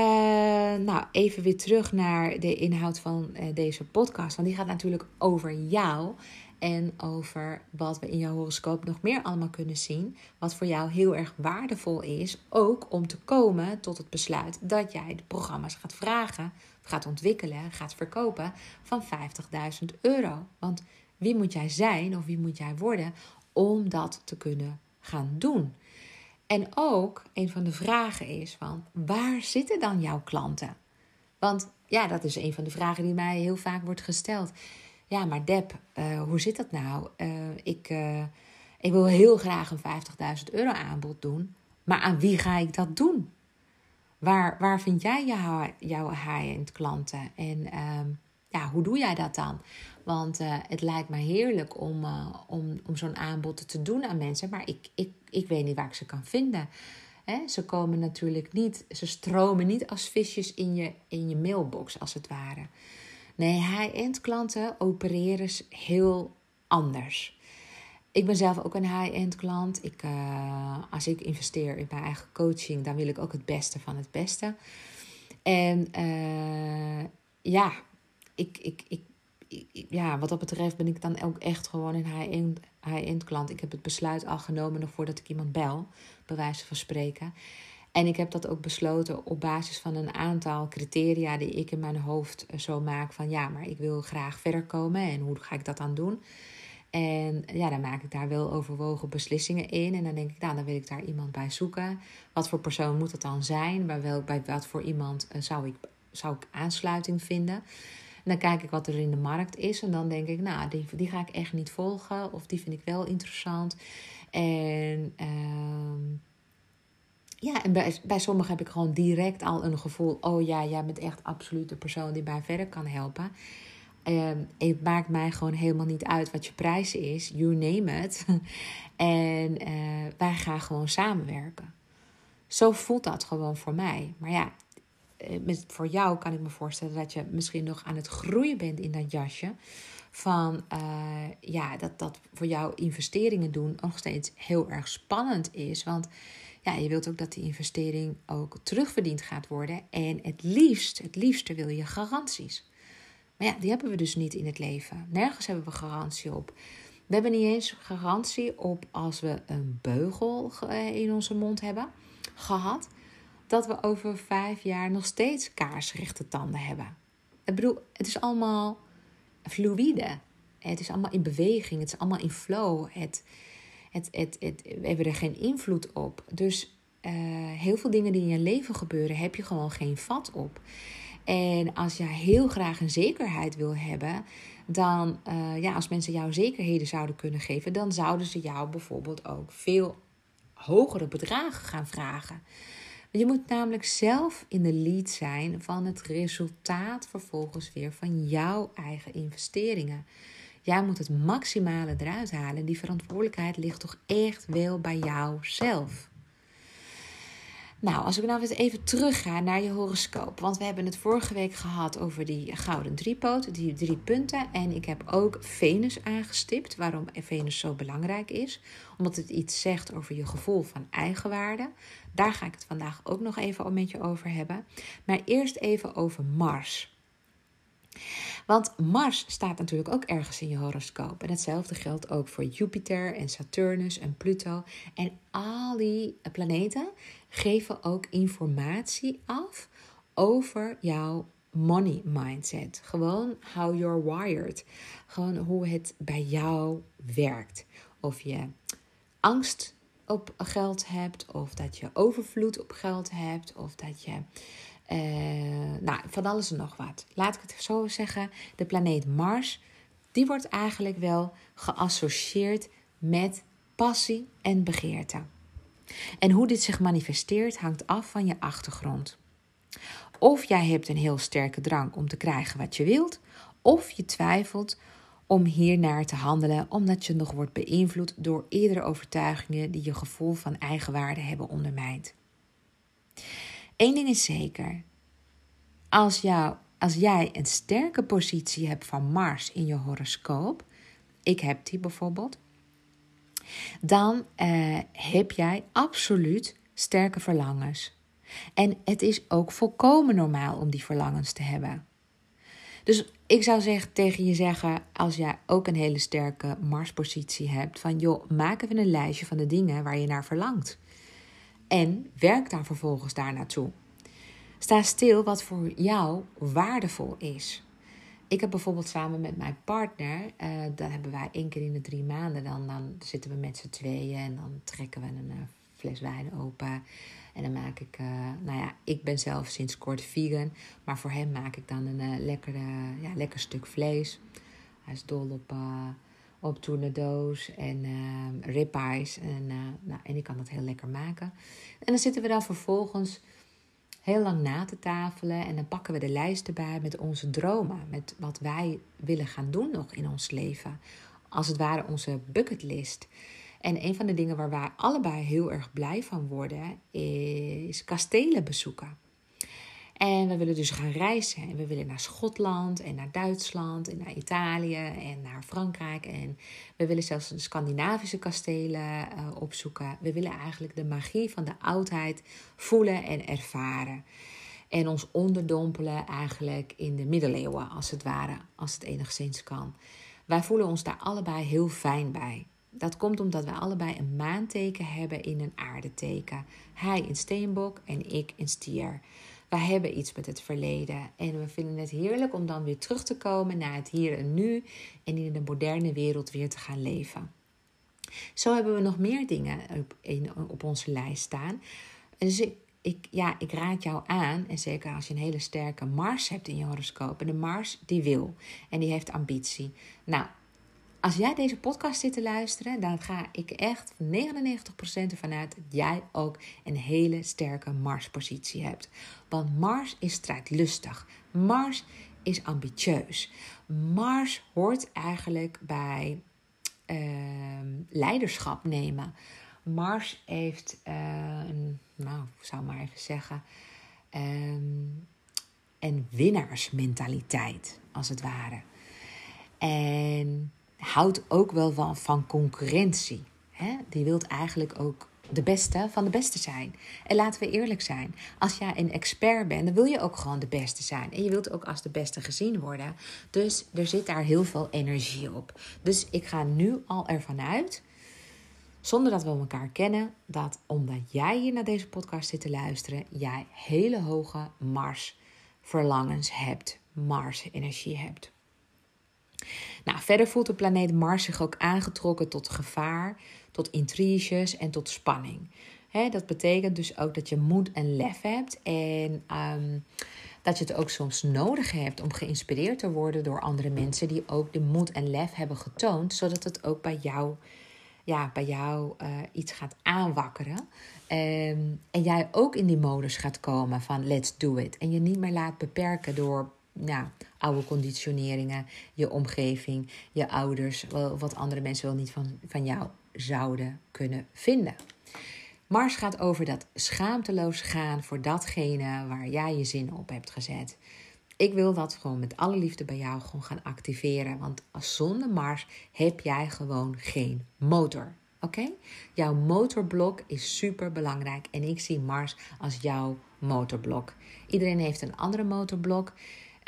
nou, even weer terug naar de inhoud van uh, deze podcast. Want die gaat natuurlijk over jou. En over wat we in jouw horoscoop nog meer allemaal kunnen zien. Wat voor jou heel erg waardevol is. Ook om te komen tot het besluit dat jij de programma's gaat vragen gaat ontwikkelen, gaat verkopen van 50.000 euro. Want wie moet jij zijn of wie moet jij worden om dat te kunnen gaan doen? En ook een van de vragen is van waar zitten dan jouw klanten? Want ja, dat is een van de vragen die mij heel vaak wordt gesteld. Ja, maar Deb, uh, hoe zit dat nou? Uh, ik, uh, ik wil heel graag een 50.000 euro aanbod doen. Maar aan wie ga ik dat doen? Waar, waar vind jij jouw, jouw high-end klanten? En ehm, ja, hoe doe jij dat dan? Want uh, het lijkt me heerlijk om, uh, om, om zo'n aanbod te doen aan mensen, maar ik, ik, ik weet niet waar ik ze kan vinden. Hè? Ze komen natuurlijk niet, ze stromen niet als visjes in je, in je mailbox, als het ware. Nee, high-end klanten opereren heel anders. Ik ben zelf ook een high-end klant. Ik, uh, als ik investeer in mijn eigen coaching, dan wil ik ook het beste van het beste. En uh, ja, ik, ik, ik, ja, wat dat betreft ben ik dan ook echt gewoon een high-end high klant. Ik heb het besluit al genomen nog voordat ik iemand bel, bij wijze van spreken. En ik heb dat ook besloten op basis van een aantal criteria die ik in mijn hoofd eh, zo maak van ja, maar ik wil graag verder komen en hoe ga ik dat dan doen? En ja, dan maak ik daar wel overwogen beslissingen in. En dan denk ik, nou, dan wil ik daar iemand bij zoeken. Wat voor persoon moet het dan zijn? Bij, wel, bij wat voor iemand uh, zou, ik, zou ik aansluiting vinden? En dan kijk ik wat er in de markt is. En dan denk ik, nou, die, die ga ik echt niet volgen. Of die vind ik wel interessant. En uh, ja, en bij, bij sommigen heb ik gewoon direct al een gevoel. Oh ja, jij bent echt absoluut de persoon die mij verder kan helpen. Uh, het maakt mij gewoon helemaal niet uit wat je prijs is. You name it. en uh, wij gaan gewoon samenwerken. Zo voelt dat gewoon voor mij. Maar ja, eh, met, voor jou kan ik me voorstellen dat je misschien nog aan het groeien bent in dat jasje. Van uh, ja, dat dat voor jou investeringen doen nog steeds heel erg spannend is. Want ja, je wilt ook dat die investering ook terugverdiend gaat worden. En het liefst, het liefste wil je garanties. Maar ja, die hebben we dus niet in het leven. Nergens hebben we garantie op. We hebben niet eens garantie op als we een beugel eh, in onze mond hebben gehad dat we over vijf jaar nog steeds kaarsrechte tanden hebben. Ik bedoel, het is allemaal fluïde. Het is allemaal in beweging. Het is allemaal in flow. Het, het, het, het, we hebben er geen invloed op. Dus uh, heel veel dingen die in je leven gebeuren, heb je gewoon geen vat op. En als je heel graag een zekerheid wil hebben, dan, uh, ja, als mensen jou zekerheden zouden kunnen geven, dan zouden ze jou bijvoorbeeld ook veel hogere bedragen gaan vragen. Je moet namelijk zelf in de lead zijn van het resultaat vervolgens weer van jouw eigen investeringen. Jij moet het maximale eruit halen. Die verantwoordelijkheid ligt toch echt wel bij jouzelf. Nou, als ik nou even terugga naar je horoscoop. Want we hebben het vorige week gehad over die gouden driepoot, die drie punten. En ik heb ook Venus aangestipt. Waarom Venus zo belangrijk is. Omdat het iets zegt over je gevoel van eigenwaarde. Daar ga ik het vandaag ook nog even met je over hebben. Maar eerst even over Mars. Want Mars staat natuurlijk ook ergens in je horoscoop. En hetzelfde geldt ook voor Jupiter en Saturnus en Pluto. En al die planeten geven ook informatie af over jouw money mindset. Gewoon how you're wired. Gewoon hoe het bij jou werkt. Of je angst op geld hebt, of dat je overvloed op geld hebt, of dat je uh, nou, van alles en nog wat. Laat ik het zo zeggen. De planeet Mars, die wordt eigenlijk wel geassocieerd met passie en begeerte. En hoe dit zich manifesteert hangt af van je achtergrond. Of jij hebt een heel sterke drang om te krijgen wat je wilt, of je twijfelt om hiernaar te handelen omdat je nog wordt beïnvloed door eerdere overtuigingen die je gevoel van eigenwaarde hebben ondermijnd. Eén ding is zeker. Als, jou, als jij een sterke positie hebt van Mars in je horoscoop, ik heb die bijvoorbeeld, dan eh, heb jij absoluut sterke verlangens. En het is ook volkomen normaal om die verlangens te hebben. Dus ik zou zeggen, tegen je zeggen, als jij ook een hele sterke Marspositie hebt, van joh, maak even een lijstje van de dingen waar je naar verlangt. En werk daar vervolgens daar naartoe. Sta stil wat voor jou waardevol is. Ik heb bijvoorbeeld samen met mijn partner, uh, dan hebben wij één keer in de drie maanden, dan, dan zitten we met z'n tweeën en dan trekken we een uh, fles wijn open. En dan maak ik, uh, nou ja, ik ben zelf sinds kort vegan, maar voor hem maak ik dan een lekkere, ja, lekker stuk vlees. Hij is dol op, op tournedoos en ribeyes en, nou, en ik kan dat heel lekker maken. En dan zitten we dan vervolgens heel lang na te tafelen. En dan pakken we de lijst erbij met onze dromen. Met wat wij willen gaan doen nog in ons leven. Als het ware onze bucketlist. En een van de dingen waar wij allebei heel erg blij van worden, is kastelen bezoeken. En we willen dus gaan reizen. En we willen naar Schotland en naar Duitsland en naar Italië en naar Frankrijk. En we willen zelfs de Scandinavische kastelen uh, opzoeken. We willen eigenlijk de magie van de oudheid voelen en ervaren. En ons onderdompelen eigenlijk in de middeleeuwen, als het ware, als het enigszins kan. Wij voelen ons daar allebei heel fijn bij. Dat komt omdat wij allebei een maanteken hebben in een aardeteken. Hij in steenbok en ik in stier. Wij hebben iets met het verleden en we vinden het heerlijk om dan weer terug te komen naar het hier en nu en in de moderne wereld weer te gaan leven. Zo hebben we nog meer dingen op, op onze lijst staan. Dus ik, ik, ja, ik raad jou aan, en zeker als je een hele sterke Mars hebt in je horoscoop. En de Mars die wil en die heeft ambitie. Nou, als jij deze podcast zit te luisteren, dan ga ik echt 99% ervan uit dat jij ook een hele sterke Mars-positie hebt. Want Mars is strijdlustig. Mars is ambitieus. Mars hoort eigenlijk bij uh, leiderschap nemen. Mars heeft, uh, een, nou, ik zou maar even zeggen, um, een winnaarsmentaliteit, als het ware. En houdt ook wel van, van concurrentie. Hè? Die wilt eigenlijk ook de beste van de beste zijn. En laten we eerlijk zijn. Als jij een expert bent, dan wil je ook gewoon de beste zijn. En je wilt ook als de beste gezien worden. Dus er zit daar heel veel energie op. Dus ik ga nu al ervan uit, zonder dat we elkaar kennen, dat omdat jij hier naar deze podcast zit te luisteren, jij hele hoge Mars verlangens hebt, Mars energie hebt. Nou, verder voelt de planeet Mars zich ook aangetrokken tot gevaar, tot intriges en tot spanning. dat betekent dus ook dat je moed en lef hebt en ehm, dat je het ook soms nodig hebt om geïnspireerd te worden door andere mensen die ook de moed en lef hebben getoond, zodat het ook bij jou, ja, bij jou uh, iets gaat aanwakkeren. Um, en jij ook in die modus gaat komen van let's do it. En je niet meer laat beperken door nou, oude conditioneringen, je omgeving, je ouders, wat andere mensen wel niet van, van jou zouden kunnen vinden. Mars gaat over dat schaamteloos gaan voor datgene waar jij je zin op hebt gezet. Ik wil dat gewoon met alle liefde bij jou gewoon gaan activeren. Want zonder Mars heb jij gewoon geen motor. Oké? Jouw motorblok is super belangrijk. En ik zie Mars als jouw motorblok. Iedereen heeft een andere motorblok.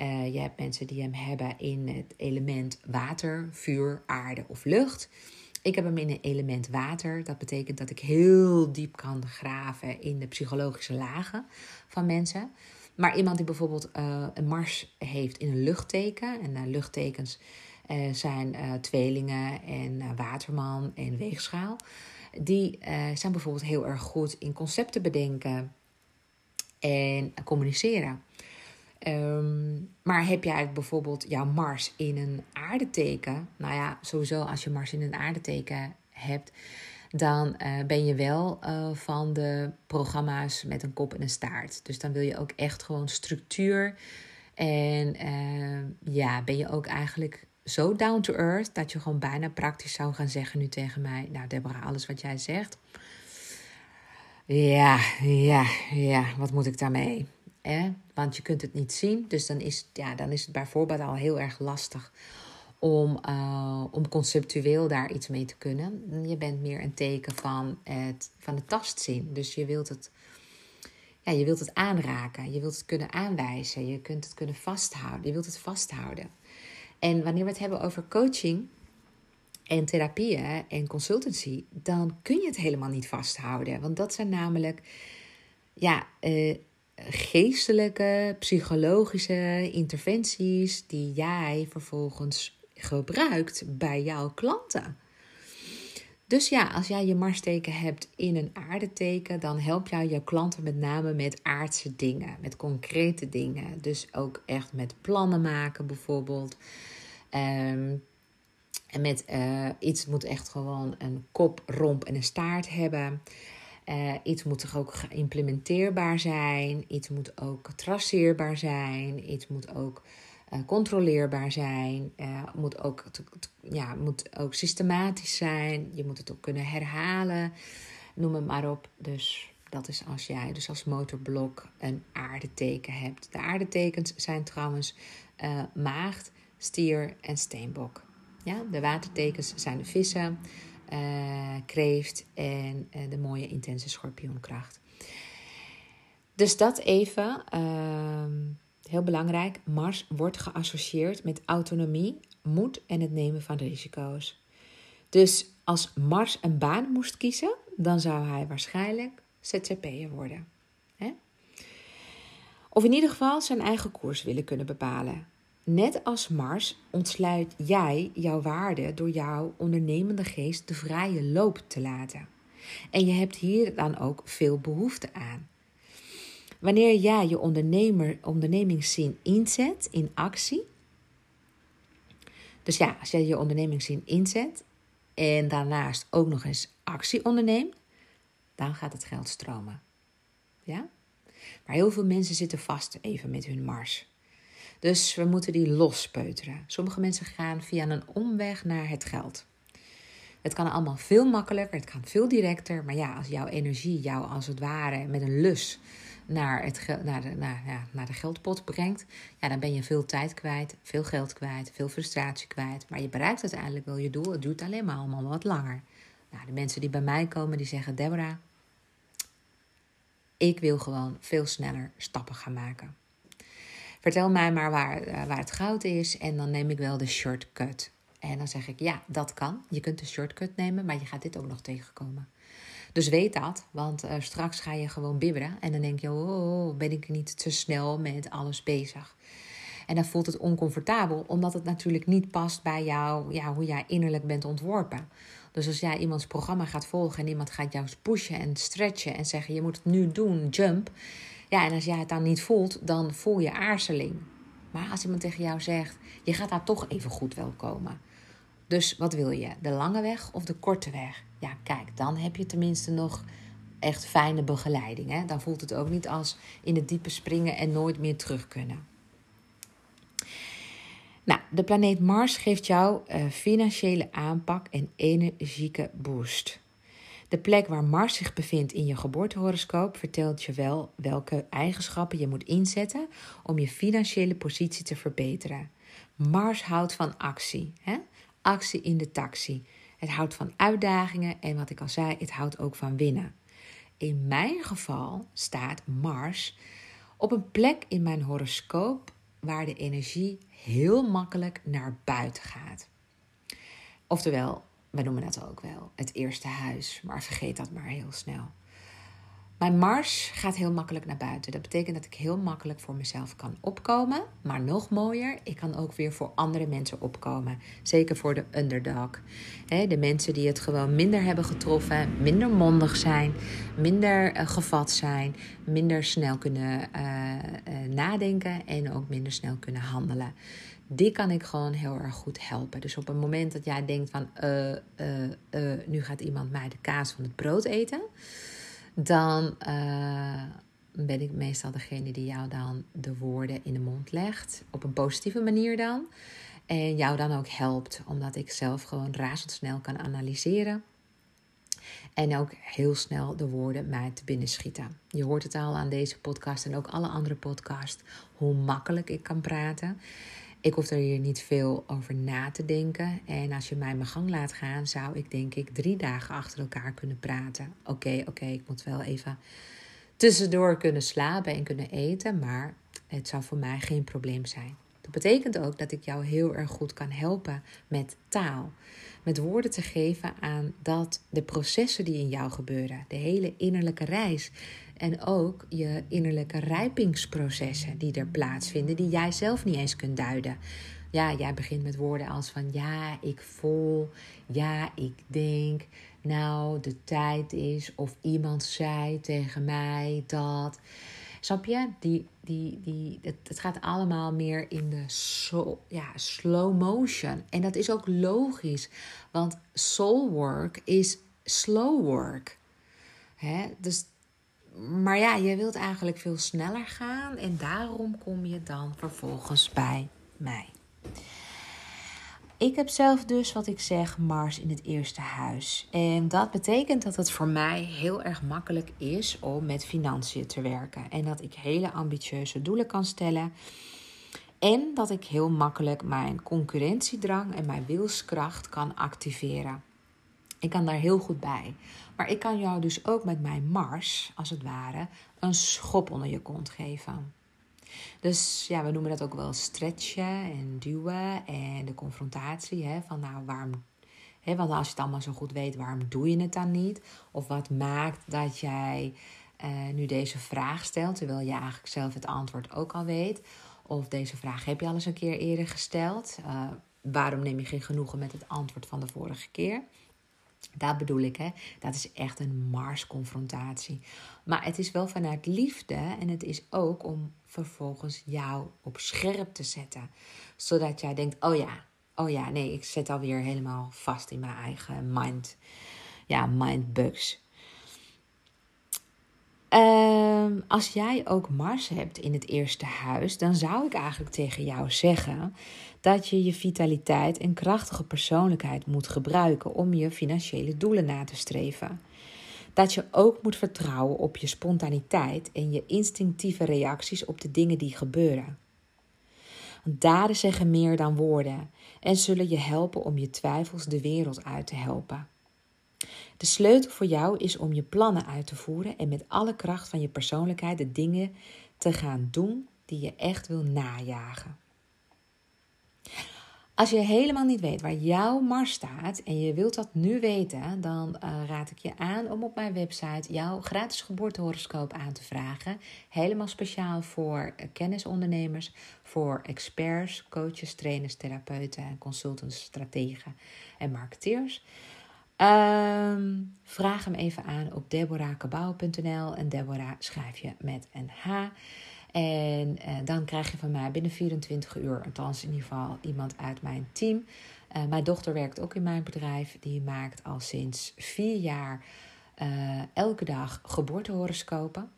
Uh, je hebt mensen die hem hebben in het element water, vuur, aarde of lucht. Ik heb hem in het element water. Dat betekent dat ik heel diep kan graven in de psychologische lagen van mensen. Maar iemand die bijvoorbeeld uh, een Mars heeft in een luchtteken. En uh, luchttekens zijn tweelingen en waterman en weegschaal. Die zijn bijvoorbeeld heel erg goed in concepten bedenken en communiceren. Ehm, maar heb jij bijvoorbeeld jouw Mars in een aardeteken? Nou ja, sowieso als je Mars in een aardeteken hebt, dan uh, ben je wel uh, van de programma's met een kop en een staart. Dus dan wil je ook echt gewoon structuur. En uh, ja, ben je ook eigenlijk zo down to earth dat je gewoon bijna praktisch zou gaan zeggen nu tegen mij: Nou, Deborah, alles wat jij zegt. Ja, ja, ja, wat moet ik daarmee? Want je kunt het niet zien. Dus dan is, ja, dan is het bijvoorbeeld al heel erg lastig om, uh, om conceptueel daar iets mee te kunnen. Je bent meer een teken van, het, van de tastzin. Dus je wilt het, ja, je wilt het aanraken. Je wilt het kunnen aanwijzen. Je kunt het kunnen vasthouden. Je wilt het vasthouden. En wanneer we het hebben over coaching en therapieën en consultancy, dan kun je het helemaal niet vasthouden. Want dat zijn namelijk ja, uh, geestelijke, psychologische interventies die jij vervolgens gebruikt bij jouw klanten. Dus ja, als jij je Marsteken hebt in een aardeteken, dan help jij je klanten met name met aardse dingen, met concrete dingen. Dus ook echt met plannen maken bijvoorbeeld. Um, en met uh, iets moet echt gewoon een kop, romp en een staart hebben. Uh, iets moet toch ook geïmplementeerbaar zijn. Iets moet ook traceerbaar zijn. Iets moet ook uh, controleerbaar zijn. Uh, moet, ook, ja, moet ook systematisch zijn. Je moet het ook kunnen herhalen. Noem het maar op. Dus dat is als jij dus als motorblok een aardeteken hebt. De aardetekens zijn trouwens maagd, stier en steenbok. Ja, de watertekens zijn de vissen uh, kreeft en uh, de mooie intense schorpioenkracht. Dus dat even, ehm, heel belangrijk. Mars wordt geassocieerd met autonomie, moed en het nemen van risico's. Dus als Mars een baan moest kiezen, dan zou hij waarschijnlijk ZZP'er worden. Hè? Of in ieder geval zijn eigen koers willen kunnen bepalen. Net als Mars ontsluit jij jouw waarde door jouw ondernemende geest de vrije loop te laten. En je hebt hier dan ook veel behoefte aan. Wanneer jij je ondernemer, ondernemingszin inzet in actie. Dus ja, als jij je ondernemingszin inzet en daarnaast ook nog eens actie onderneemt, dan gaat het geld stromen. Ja? Maar heel veel mensen zitten vast even met hun mars. Dus we moeten die lospeuteren. Sommige mensen gaan via een omweg naar het geld. Het kan allemaal veel makkelijker, het kan veel directer. Maar ja, als jouw energie jou als het ware met een lus naar, het, naar, de, naar, ja, naar de geldpot brengt, ja, dan ben je veel tijd kwijt, veel geld kwijt, veel frustratie kwijt. Maar je bereikt uiteindelijk wel je doel. Het duurt alleen maar allemaal wat langer. Nou, de mensen die bij mij komen, die zeggen: Deborah, ik wil gewoon veel sneller stappen gaan maken. Vertel mij maar waar, eh, waar het goud is en dan neem ik wel de shortcut. En dan zeg ik, ja, dat kan. Je kunt de shortcut nemen, maar je gaat dit ook nog tegenkomen. Dus weet dat, want uh, straks ga je gewoon bibberen. En dan denk je, oh, ben ik niet te snel met alles bezig. En dan voelt het oncomfortabel, omdat het natuurlijk niet past bij jou, ja, hoe jij innerlijk bent ontworpen. Dus als jij iemands programma gaat volgen en iemand gaat jou pushen en stretchen en zeggen: je moet het nu doen, jump. Ja, en als jij het dan niet voelt, dan voel je aarzeling. Maar als iemand tegen jou zegt: je gaat daar toch even goed wel komen. Dus wat wil je? De lange weg of de korte weg? Ja, kijk, dan heb je tenminste nog echt fijne begeleiding. Hè? Dan voelt het ook niet als in het diepe springen en nooit meer terug kunnen. Nou, de planeet Mars geeft jou uh, financiële aanpak en energieke boost. De plek waar Mars zich bevindt in je geboortehoroscoop vertelt je wel welke eigenschappen je moet inzetten om je financiële positie te verbeteren. Mars houdt van actie, hè? actie in de taxi. Het houdt van uitdagingen en wat ik al zei, het houdt ook van winnen. In mijn geval staat Mars op een plek in mijn horoscoop waar de energie heel makkelijk naar buiten gaat. Oftewel, we noemen dat ook wel het eerste huis, maar vergeet dat maar heel snel. Mijn Mars gaat heel makkelijk naar buiten. Dat betekent dat ik heel makkelijk voor mezelf kan opkomen. Maar nog mooier, ik kan ook weer voor andere mensen opkomen. Zeker voor de underdog. de mensen die het gewoon minder hebben getroffen, minder mondig zijn, minder eh, gevat zijn, minder snel kunnen uh, nadenken en ook minder snel kunnen handelen. Die kan ik gewoon heel erg goed helpen. Dus op het moment dat jij denkt van nu gaat iemand mij de kaas van het brood eten dan ben ik meestal degene die jou dan de woorden in de mond legt. Op een positieve manier dan. En jou dan ook helpt, omdat ik zelf gewoon razendsnel kan analyseren. En ook heel snel de woorden mij te binnen schieten. Je hoort het al aan deze podcast en ook alle andere podcasts, hoe makkelijk ik kan praten. Ik hoef er hier niet veel over na te denken. En als je mij mijn gang laat gaan, zou ik denk ik drie dagen achter elkaar kunnen praten. Oké, oké, ik moet wel even tussendoor kunnen slapen en kunnen eten, maar het zou voor mij geen probleem zijn. Dat betekent ook dat ik jou heel erg goed kan helpen met taal. Met woorden te geven aan dat de processen die in jou gebeuren, de hele innerlijke reis, en ook je innerlijke rijpingsprocessen die er plaatsvinden, die jij zelf niet eens kunt duiden. Ja, jij begint met woorden als van ja, ik voel, ja, ik denk, nou, de tijd is, of iemand zei tegen mij dat. Snap je? Die, die, die, het, het gaat allemaal meer in de ja, slow motion. En dat is ook logisch, want soul work is slow work. Hè? Dus maar ja, je wilt eigenlijk veel sneller gaan en daarom kom je dan vervolgens bij mij. Ik heb zelf dus wat ik zeg Mars in het eerste huis. En dat betekent dat het voor mij heel erg makkelijk is om met financiën te werken. En dat ik hele ambitieuze doelen kan stellen. En dat ik heel makkelijk mijn concurrentiedrang en mijn wilskracht kan activeren. Ik kan daar heel goed bij. Maar ik kan jou dus ook met mijn Mars, als het ware, een schop onder je kont geven. Dus ja, we noemen dat ook wel stretchen en duwen en de confrontatie. Hè, van nou, waarom want als je het allemaal zo goed weet, waarom doe je het dan niet? Of wat maakt dat jij uh, nu deze vraag stelt, terwijl je eigenlijk zelf het antwoord ook al weet? Of deze vraag heb je al eens een keer eerder gesteld? Uh, waarom neem je geen genoegen met het antwoord van de vorige keer? Dat bedoel ik, hè. Dat is echt een Mars-confrontatie. Maar het is wel vanuit liefde en het is ook om vervolgens jou op scherp te zetten. Zodat jij denkt, oh ja, oh ja, nee, ik zit alweer helemaal vast in mijn eigen mind. Ja, mindbugs. Ehm, als jij ook Mars hebt in het eerste huis, dan zou ik eigenlijk tegen jou zeggen dat je je vitaliteit en krachtige persoonlijkheid moet gebruiken om je financiële doelen na te streven. Dat je ook moet vertrouwen op je spontaniteit en je instinctieve reacties op de dingen die gebeuren. Daden zeggen meer dan woorden en zullen je helpen om je twijfels de wereld uit te helpen. De sleutel voor jou is om je plannen uit te voeren en met alle kracht van je persoonlijkheid de dingen te gaan doen die je echt wil najagen. Als je helemaal niet weet waar jouw Mars staat en je wilt dat nu weten, dan uh, raad ik je aan om op mijn website jouw gratis geboortehoroscoop aan te vragen. Helemaal speciaal voor kennisondernemers, voor experts, coaches, trainers, therapeuten, consultants, strategen en marketeers. Um, vraag hem even aan op deborahkabouw.nl en Deborah schrijf je met een H. En uh, dan krijg je van mij binnen 24 uur, althans in ieder geval iemand uit mijn team. Uh, mijn dochter werkt ook in mijn bedrijf. Die maakt al sinds vier jaar uh, elke dag geboortehoroscopen.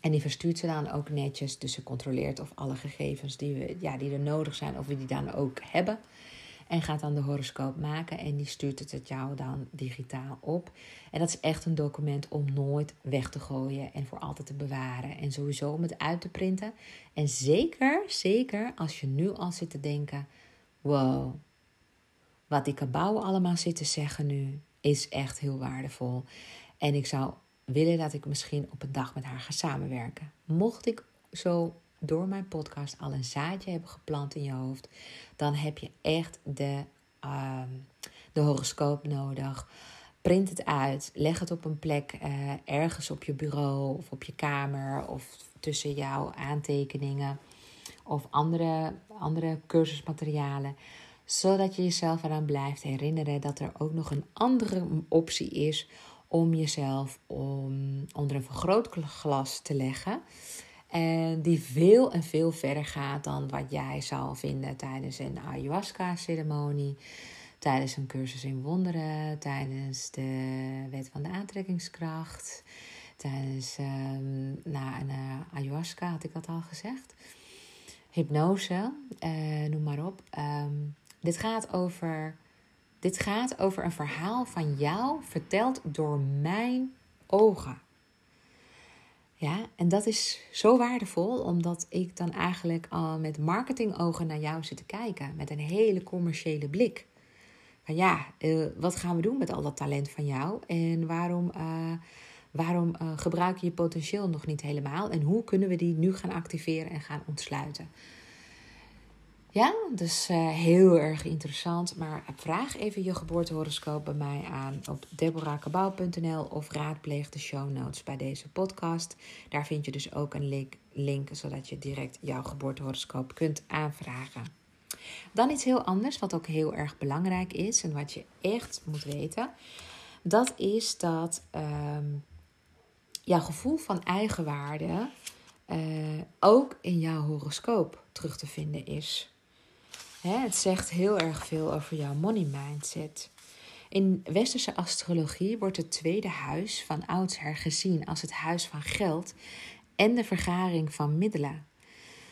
En die verstuurt ze dan ook netjes. Dus ze controleert of alle gegevens die, we, ja, die er nodig zijn, of we die dan ook hebben. En gaat dan de horoscoop maken en die stuurt het, het jou dan digitaal op. En dat is echt een document om nooit weg te gooien en voor altijd te bewaren. En sowieso om het uit te printen. En zeker, zeker als je nu al zit te denken: wow, wat die kabouwen allemaal zitten zeggen nu, is echt heel waardevol. En ik zou willen dat ik misschien op een dag met haar ga samenwerken. Mocht ik zo door mijn podcast al een zaadje hebben geplant in je hoofd, dan heb je echt de, uh, de horoscoop nodig. Print het uit, leg het op een plek uh, ergens op je bureau of op je kamer of tussen jouw aantekeningen of andere, andere cursusmaterialen zodat je jezelf eraan blijft herinneren dat er ook nog een andere optie is om jezelf om, onder een vergrootglas te leggen. En die veel en veel verder gaat dan wat jij zal vinden tijdens een ayahuasca-ceremonie, tijdens een cursus in wonderen, tijdens de wet van de aantrekkingskracht, tijdens um, een uh, ayahuasca, had ik dat al gezegd. Hypnose, uh, noem maar op. Um, dit gaat over. Dit gaat over een verhaal van jou verteld door mijn ogen. Ja, en dat is zo waardevol, omdat ik dan eigenlijk al met marketingogen naar jou zit te kijken. Met een hele commerciële blik. Van ja, uh, wat gaan we doen met al dat talent van jou? En waarom, uh, waarom uh, gebruik je je potentieel nog niet helemaal? En hoe kunnen we die nu gaan activeren en gaan ontsluiten? Ja, dus uh, heel erg interessant. Maar vraag even je geboortehoroscoop bij mij aan op deborahkabouw.nl of raadpleeg de show notes bij deze podcast. Daar vind je dus ook een link, zodat je direct jouw geboortehoroscoop kunt aanvragen. Dan iets heel anders, wat ook heel erg belangrijk is en wat je echt moet weten. Dat is dat um, jouw gevoel van eigenwaarde uh, ook in jouw horoscoop terug te vinden is het zegt heel erg veel over jouw money mindset. In westerse astrologie wordt het tweede huis van oudsher gezien als het huis van geld en de vergaring van middelen.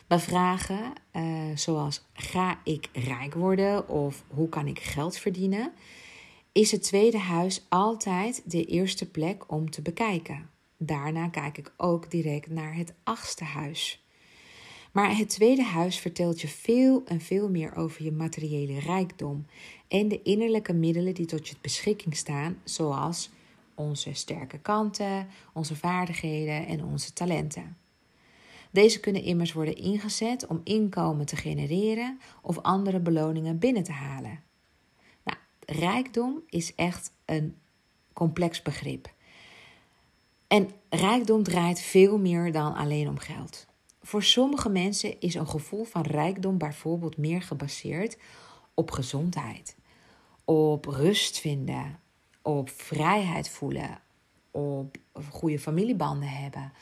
Bij vragen uh, zoals ga ik rijk worden of hoe kan ik geld verdienen, is het tweede huis altijd de eerste plek om te bekijken. Daarna kijk ik ook direct naar het achtste huis. Maar het tweede huis vertelt je veel en veel meer over je materiële rijkdom en de innerlijke middelen die tot je beschikking staan, zoals onze sterke kanten, onze vaardigheden en onze talenten. Deze kunnen immers worden ingezet om inkomen te genereren of andere beloningen binnen te halen. Nou, rijkdom is echt een complex begrip. En rijkdom draait veel meer dan alleen om geld. Voor sommige mensen is een gevoel van rijkdom bijvoorbeeld meer gebaseerd op gezondheid, op rust vinden, op vrijheid voelen, op goede familiebanden hebben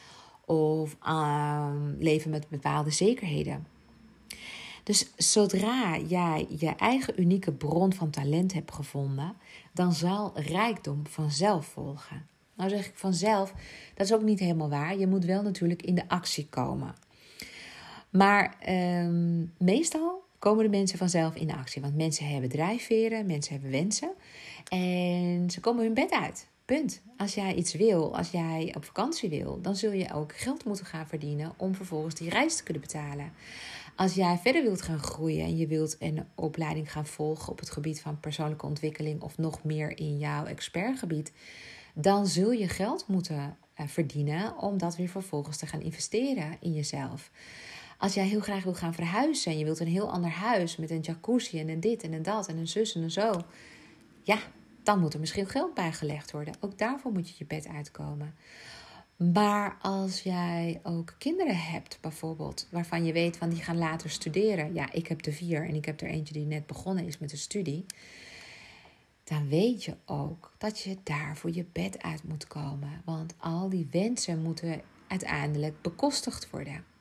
of uh, leven met bepaalde zekerheden. Dus zodra jij je eigen unieke bron van talent hebt gevonden, dan zal rijkdom vanzelf volgen. Nou zeg ik vanzelf, dat is ook niet helemaal waar. Je moet wel natuurlijk in de actie komen. Maar um, meestal komen de mensen vanzelf in actie. Want mensen hebben drijfveren, mensen hebben wensen. En ze komen hun bed uit. Punt. Als jij iets wil, als jij op vakantie wil, dan zul je ook geld moeten gaan verdienen om vervolgens die reis te kunnen betalen. Als jij verder wilt gaan groeien en je wilt een opleiding gaan volgen op het gebied van persoonlijke ontwikkeling of nog meer in jouw expertgebied, dan zul je geld moeten eh, verdienen om dat weer vervolgens te gaan investeren in jezelf. Als jij heel graag wil gaan verhuizen en je wilt een heel ander huis met een jacuzzi en een dit en een dat en een zus en een zo, ja, dan moet er misschien geld bijgelegd worden. Ook daarvoor moet je je bed uitkomen. Maar als jij ook kinderen hebt, bijvoorbeeld, waarvan je weet van die gaan later studeren. Ja, ik heb er vier en ik heb er eentje die net begonnen is met de studie. Dan weet je ook dat je daarvoor je bed uit moet komen. Want al die wensen moeten uiteindelijk bekostigd worden.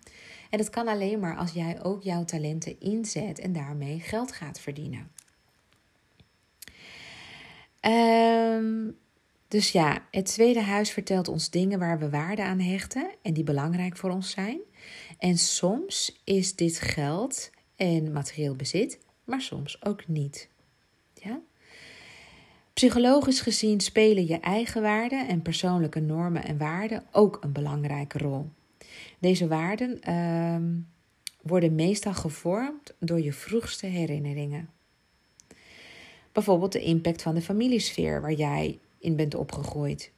En dat kan alleen maar als jij ook jouw talenten inzet en daarmee geld gaat verdienen. Um, dus ja, het tweede huis vertelt ons dingen waar we waarde aan hechten en die belangrijk voor ons zijn. En soms is dit geld en materieel bezit, maar soms ook niet. Ja? Psychologisch gezien spelen je eigen waarden en persoonlijke normen en waarden ook een belangrijke rol. Deze waarden uh, worden meestal gevormd door je vroegste herinneringen. Bijvoorbeeld de impact van de familiesfeer waar jij in bent opgegroeid.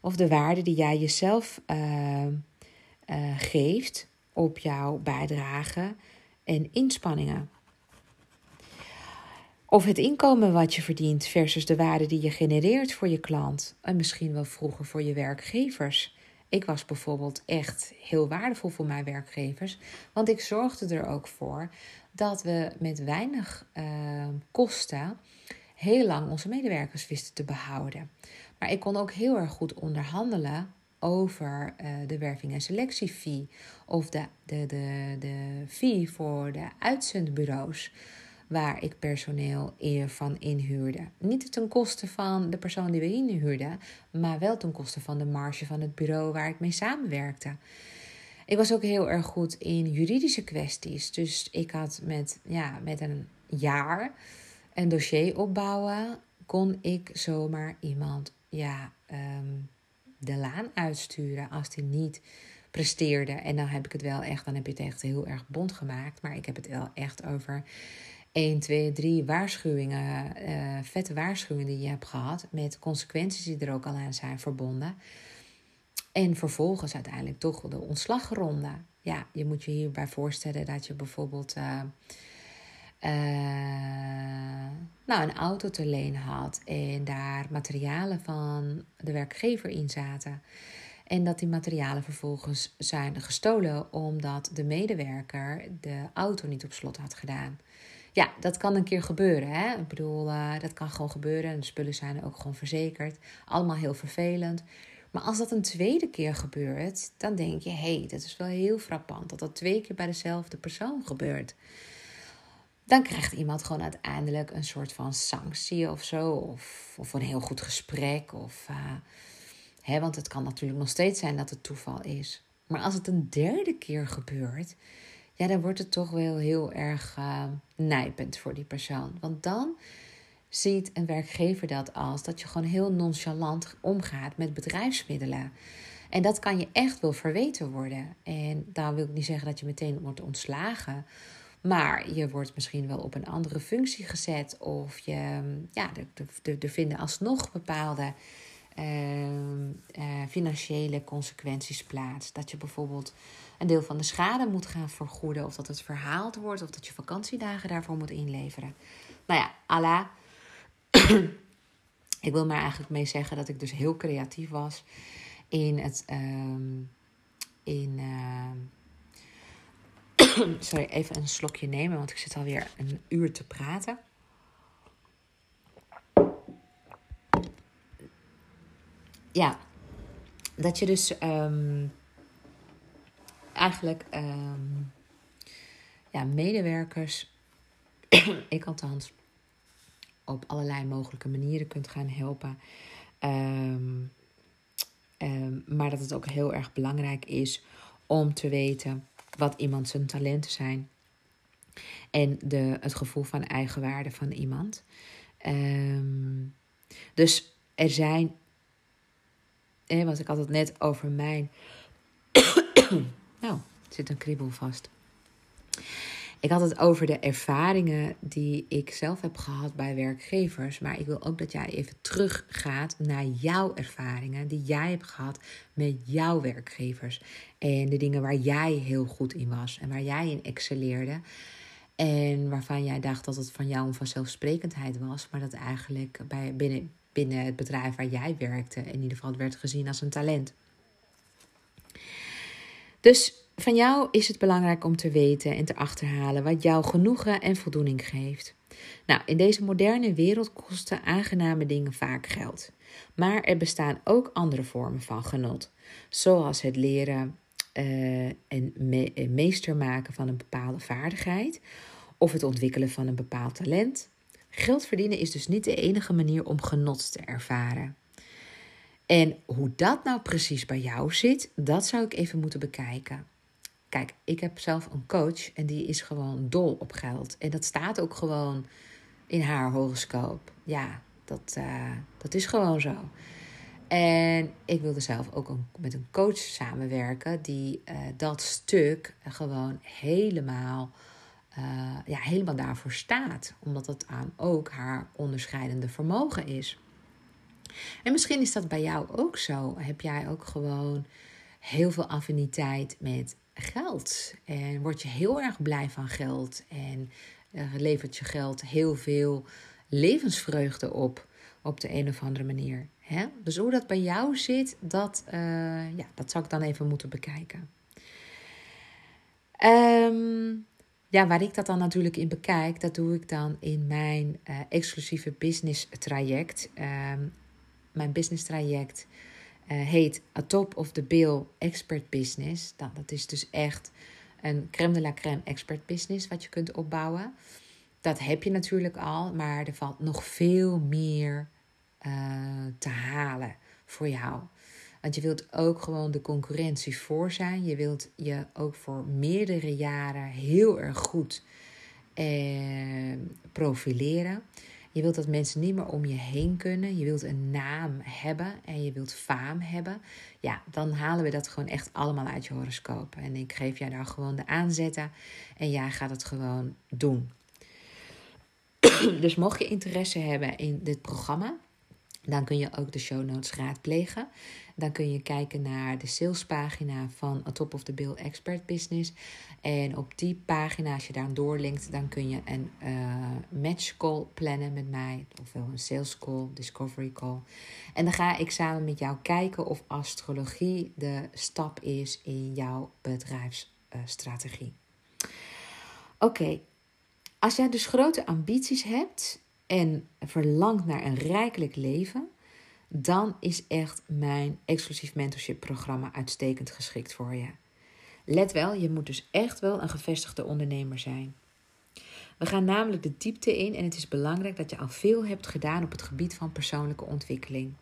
Of de waarde die jij jezelf uh, uh, geeft op jouw bijdrage en inspanningen. Of het inkomen wat je verdient versus de waarde die je genereert voor je klant. En misschien wel vroeger voor je werkgevers. Ik was bijvoorbeeld echt heel waardevol voor mijn werkgevers. Want ik zorgde er ook voor dat we met weinig uh, kosten heel lang onze medewerkers wisten te behouden. Maar ik kon ook heel erg goed onderhandelen over uh, de werving- en selectiefee of de, de, de, de fee voor de uitzendbureaus waar ik personeel van inhuurde. Niet ten koste van de persoon die we inhuurden, maar wel ten koste van de marge van het bureau waar ik mee samenwerkte. Ik was ook heel erg goed in juridische kwesties. Dus ik had met, ja, met een jaar een dossier opbouwen, kon ik zomaar iemand ja, ehm, de laan uitsturen als die niet presteerde. En dan heb ik het wel echt, dan heb je het echt heel erg bond gemaakt. Maar ik heb het wel echt over 1, 2, 3 waarschuwingen, uh, vette waarschuwingen die je hebt gehad. Met consequenties die er ook al aan zijn verbonden. En vervolgens uiteindelijk toch de ontslagronde. Ja, je moet je hierbij voorstellen dat je bijvoorbeeld. Uh, uh, nou, een auto te leen had en daar materialen van de werkgever in zaten. En dat die materialen vervolgens zijn gestolen omdat de medewerker de auto niet op slot had gedaan. Ja, dat kan een keer gebeuren. Hè? Ik bedoel, uh, dat kan gewoon gebeuren. De spullen zijn ook gewoon verzekerd. Allemaal heel vervelend. Maar als dat een tweede keer gebeurt, dan denk je: hé, hey, dat is wel heel frappant dat dat twee keer bij dezelfde persoon gebeurt dan krijgt iemand gewoon uiteindelijk een soort van sanctie of zo. Of, of een heel goed gesprek. Of, uh, hè, want het kan natuurlijk nog steeds zijn dat het toeval is. Maar als het een derde keer gebeurt, ja, dan wordt het toch wel heel erg uh, nijpend voor die persoon. Want dan ziet een werkgever dat als dat je gewoon heel nonchalant omgaat met bedrijfsmiddelen. En dat kan je echt wel verweten worden. En daar wil ik niet zeggen dat je meteen wordt ontslagen. Maar je wordt misschien wel op een andere functie gezet. Of je, ja, er, er vinden alsnog bepaalde Ehm, eh, financiële consequenties plaats. Dat je bijvoorbeeld een deel van de schade moet gaan vergoeden, of dat het verhaald wordt, of dat je vakantiedagen daarvoor moet inleveren. Nou ja, Allah. ik wil maar eigenlijk mee zeggen dat ik dus heel creatief was in het. Ehm, in. Ehm, sorry, even een slokje nemen, want ik zit alweer een uur te praten. ja, dat je dus um, eigenlijk um, ja, medewerkers, ik althans, op allerlei mogelijke manieren kunt gaan helpen. Um, maar dat het ook heel erg belangrijk is om te weten wat iemand zijn talenten zijn. En de, het gevoel van eigenwaarde van iemand. dus er zijn eh, was ik altijd net over mijn. Nou, zit een kriebel vast. Ik had het over de ervaringen die ik zelf heb gehad bij werkgevers. Maar ik wil ook dat jij even teruggaat naar jouw ervaringen die jij hebt gehad met jouw werkgevers. En de dingen waar jij heel goed in was en waar jij in excelleerde. En waarvan jij dacht dat het van jou een vanzelfsprekendheid was, maar dat eigenlijk bij, binnen, binnen het bedrijf waar jij werkte. In ieder geval, werd gezien als een talent. Dus van jou is het belangrijk om te weten en te achterhalen wat jou genoegen en voldoening geeft. Nou, in deze moderne wereld kosten aangename dingen vaak geld. Maar er bestaan ook andere vormen van genot, zoals het leren uh, en meester maken van een bepaalde vaardigheid, of het ontwikkelen van een bepaald talent, Geld verdienen is dus niet de enige manier om genot te ervaren. En hoe dat nou precies bij jou zit, dat zou ik even moeten bekijken. Kijk, ik heb zelf een coach en die is gewoon dol op geld. En dat staat ook gewoon in haar horoscoop. Ja, dat, uh, dat is gewoon zo. En ik wilde zelf ook met een coach samenwerken die uh, dat stuk gewoon helemaal uh, ja, helemaal daarvoor staat. Omdat het aan ook haar onderscheidende vermogen is. En misschien is dat bij jou ook zo. Heb jij ook gewoon heel veel affiniteit met geld. En word je heel erg blij van geld. En uh, levert je geld heel veel levensvreugde op. Op de een of andere manier. Hè? Dus hoe dat bij jou zit, dat, uh, ja, dat zou ik dan even moeten bekijken. Um, ja, waar ik dat dan natuurlijk in bekijk, dat doe ik dan in mijn uh, exclusieve business traject. Um, mijn business traject uh, heet A Top of the Bill Expert Business. Dat, dat is dus echt een crème de la crème expert business wat je kunt opbouwen. Dat heb je natuurlijk al, maar er valt nog veel meer uh, te halen voor jou. Want je wilt ook gewoon de concurrentie voor zijn. Je wilt je ook voor meerdere jaren heel erg goed eh, profileren. Je wilt dat mensen niet meer om je heen kunnen. Je wilt een naam hebben en je wilt faam hebben. Ja, dan halen we dat gewoon echt allemaal uit je horoscoop. En ik geef jij daar gewoon de aanzetten en jij gaat het gewoon doen. dus mocht je interesse hebben in dit programma, dan kun je ook de show notes raadplegen. Dan kun je kijken naar de salespagina van A Top of the Bill Expert Business. En op die pagina, als je daar doorlinkt, dan kun je een uh, match call plannen met mij. Ofwel een sales call, discovery call. En dan ga ik samen met jou kijken of astrologie de stap is in jouw bedrijfsstrategie. Oké, als jij dus grote ambities hebt en verlangt naar een rijkelijk leven, dan is echt mijn exclusief mentorship programma uitstekend geschikt voor je. Let wel, je moet dus echt wel een gevestigde ondernemer zijn. We gaan namelijk de diepte in en het is belangrijk dat je al veel hebt gedaan op het gebied van persoonlijke ontwikkeling.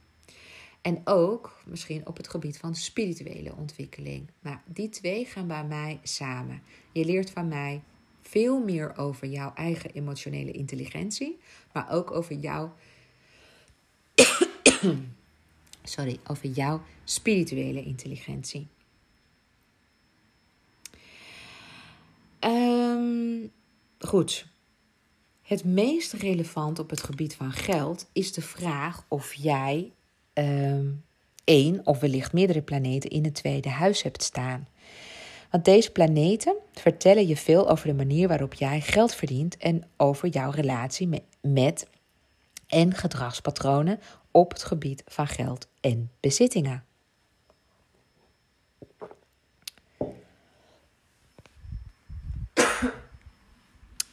En ook misschien op het gebied van spirituele ontwikkeling. Maar die twee gaan bij mij samen. Je leert van mij veel meer over jouw eigen emotionele intelligentie, maar ook over jouw Sorry, over jouw spirituele intelligentie. Um, goed. Het meest relevant op het gebied van geld is de vraag of jij um, één of wellicht meerdere planeten in het tweede huis hebt staan. Want deze planeten vertellen je veel over de manier waarop jij geld verdient en over jouw relatie met en gedragspatronen op het gebied van geld en bezittingen.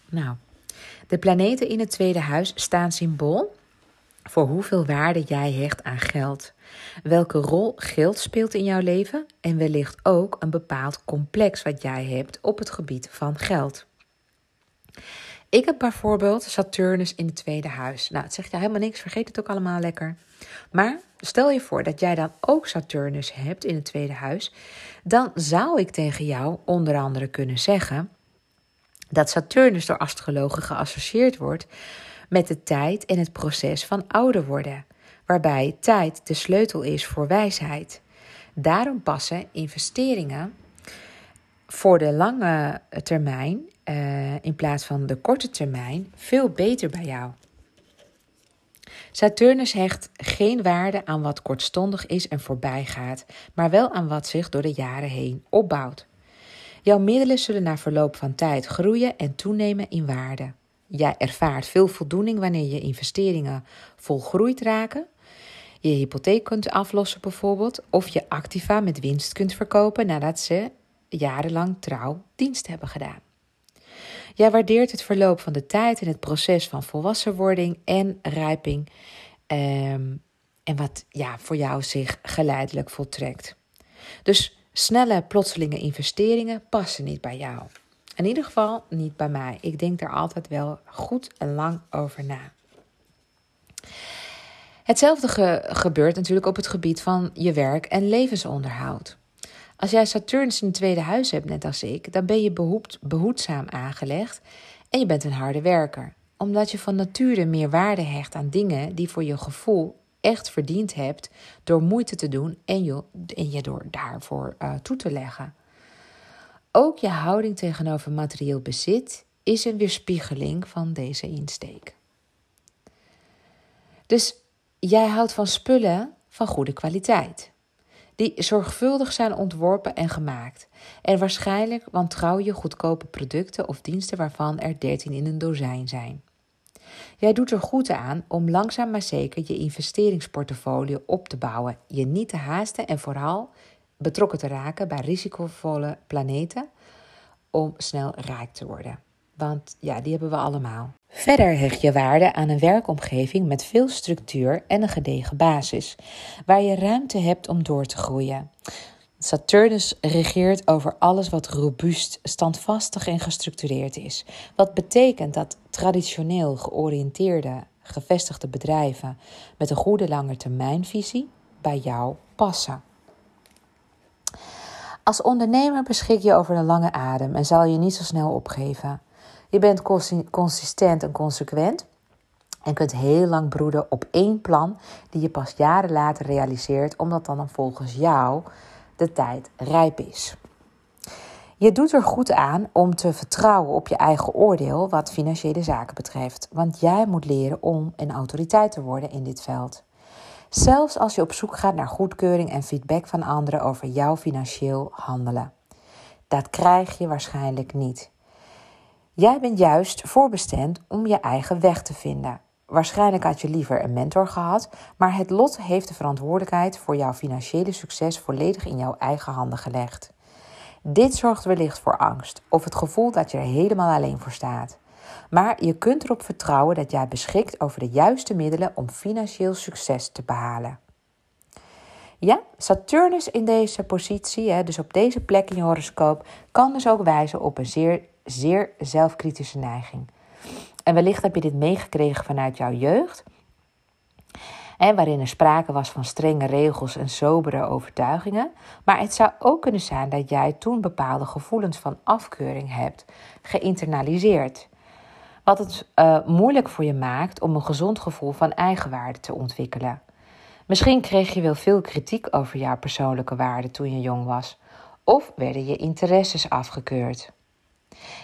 Nou, de planeten in het tweede huis staan symbool voor hoeveel waarde jij hecht aan geld. Welke rol geld speelt in jouw leven en wellicht ook een bepaald complex wat jij hebt op het gebied van geld. Ik heb bijvoorbeeld Saturnus in het tweede huis. Nou, het zegt jou helemaal niks, vergeet het ook allemaal lekker. Maar stel je voor dat jij dan ook Saturnus hebt in het tweede huis, dan zou ik tegen jou onder andere kunnen zeggen dat Saturnus door astrologen geassocieerd wordt met de tijd en het proces van ouder worden, waarbij tijd de sleutel is voor wijsheid. Daarom passen investeringen voor de lange termijn uh, in plaats van de korte termijn veel beter bij jou. Saturnus hecht geen waarde aan wat kortstondig is en voorbij gaat, maar wel aan wat zich door de jaren heen opbouwt. Jouw middelen zullen na verloop van tijd groeien en toenemen in waarde. Jij ervaart veel voldoening wanneer je investeringen volgroeid raken. Je hypotheek kunt aflossen bijvoorbeeld, of je activa met winst kunt verkopen nadat ze jarenlang trouw dienst hebben gedaan. Jij waardeert het verloop van de tijd en het proces van volwassenwording en rijping. Ehm, en wat ja, voor jou zich geleidelijk voltrekt. Dus snelle, plotselinge investeringen passen niet bij jou. In ieder geval niet bij mij. Ik denk daar altijd wel goed en lang over na. Hetzelfde gebeurt natuurlijk op het gebied van je werk en levensonderhoud. Als jij Saturnus in het tweede huis hebt, net als ik, dan ben je behoed, behoedzaam aangelegd en je bent een harde werker. Omdat je van nature meer waarde hecht aan dingen die voor je gevoel echt verdiend hebt door moeite te doen en je, en je door daarvoor uh, toe te leggen. Ook je houding tegenover materieel bezit is een weerspiegeling van deze insteek. Dus jij houdt van spullen van goede kwaliteit die zorgvuldig zijn ontworpen en gemaakt. En waarschijnlijk wantrouw je goedkope producten of diensten waarvan er 13 in een dozijn zijn. Jij doet er goed aan om langzaam maar zeker je investeringsportfolio op te bouwen, je niet te haasten en vooral betrokken te raken bij risicovolle planeten om snel rijk te worden. Want ja, die hebben we allemaal. Verder hecht je waarde aan een werkomgeving met veel structuur en een gedegen basis, waar je ruimte hebt om door te groeien. Saturnus regeert over alles wat robuust, standvastig en gestructureerd is. Wat betekent dat traditioneel georiënteerde, gevestigde bedrijven met een goede langetermijnvisie bij jou passen. Als ondernemer beschik je over een lange adem en zal je niet zo snel opgeven. Je bent consistent en consequent en kunt heel lang broeden op één plan die je pas jaren later realiseert, omdat dan volgens jou de tijd rijp is. Je doet er goed aan om te vertrouwen op je eigen oordeel wat financiële zaken betreft, want jij moet leren om een autoriteit te worden in dit veld. Zelfs als je op zoek gaat naar goedkeuring en feedback van anderen over jouw financieel handelen. Dat krijg je waarschijnlijk niet. Jij bent juist voorbestemd om je eigen weg te vinden. Waarschijnlijk had je liever een mentor gehad, maar het lot heeft de verantwoordelijkheid voor jouw financiële succes volledig in jouw eigen handen gelegd. Dit zorgt wellicht voor angst of het gevoel dat je er helemaal alleen voor staat. Maar je kunt erop vertrouwen dat jij beschikt over de juiste middelen om financieel succes te behalen. Ja, Saturnus in deze positie, dus op deze plek in je horoscoop, kan dus ook wijzen op een zeer zeer zelfkritische neiging. En wellicht heb je dit meegekregen vanuit jouw jeugd, en waarin er sprake was van strenge regels en sobere overtuigingen. Maar het zou ook kunnen zijn dat jij toen bepaalde gevoelens van afkeuring hebt geïnternaliseerd. Wat het uh, moeilijk voor je maakt om een gezond gevoel van eigenwaarde te ontwikkelen. Misschien kreeg je wel veel kritiek over jouw persoonlijke waarden toen je jong was, of werden je interesses afgekeurd.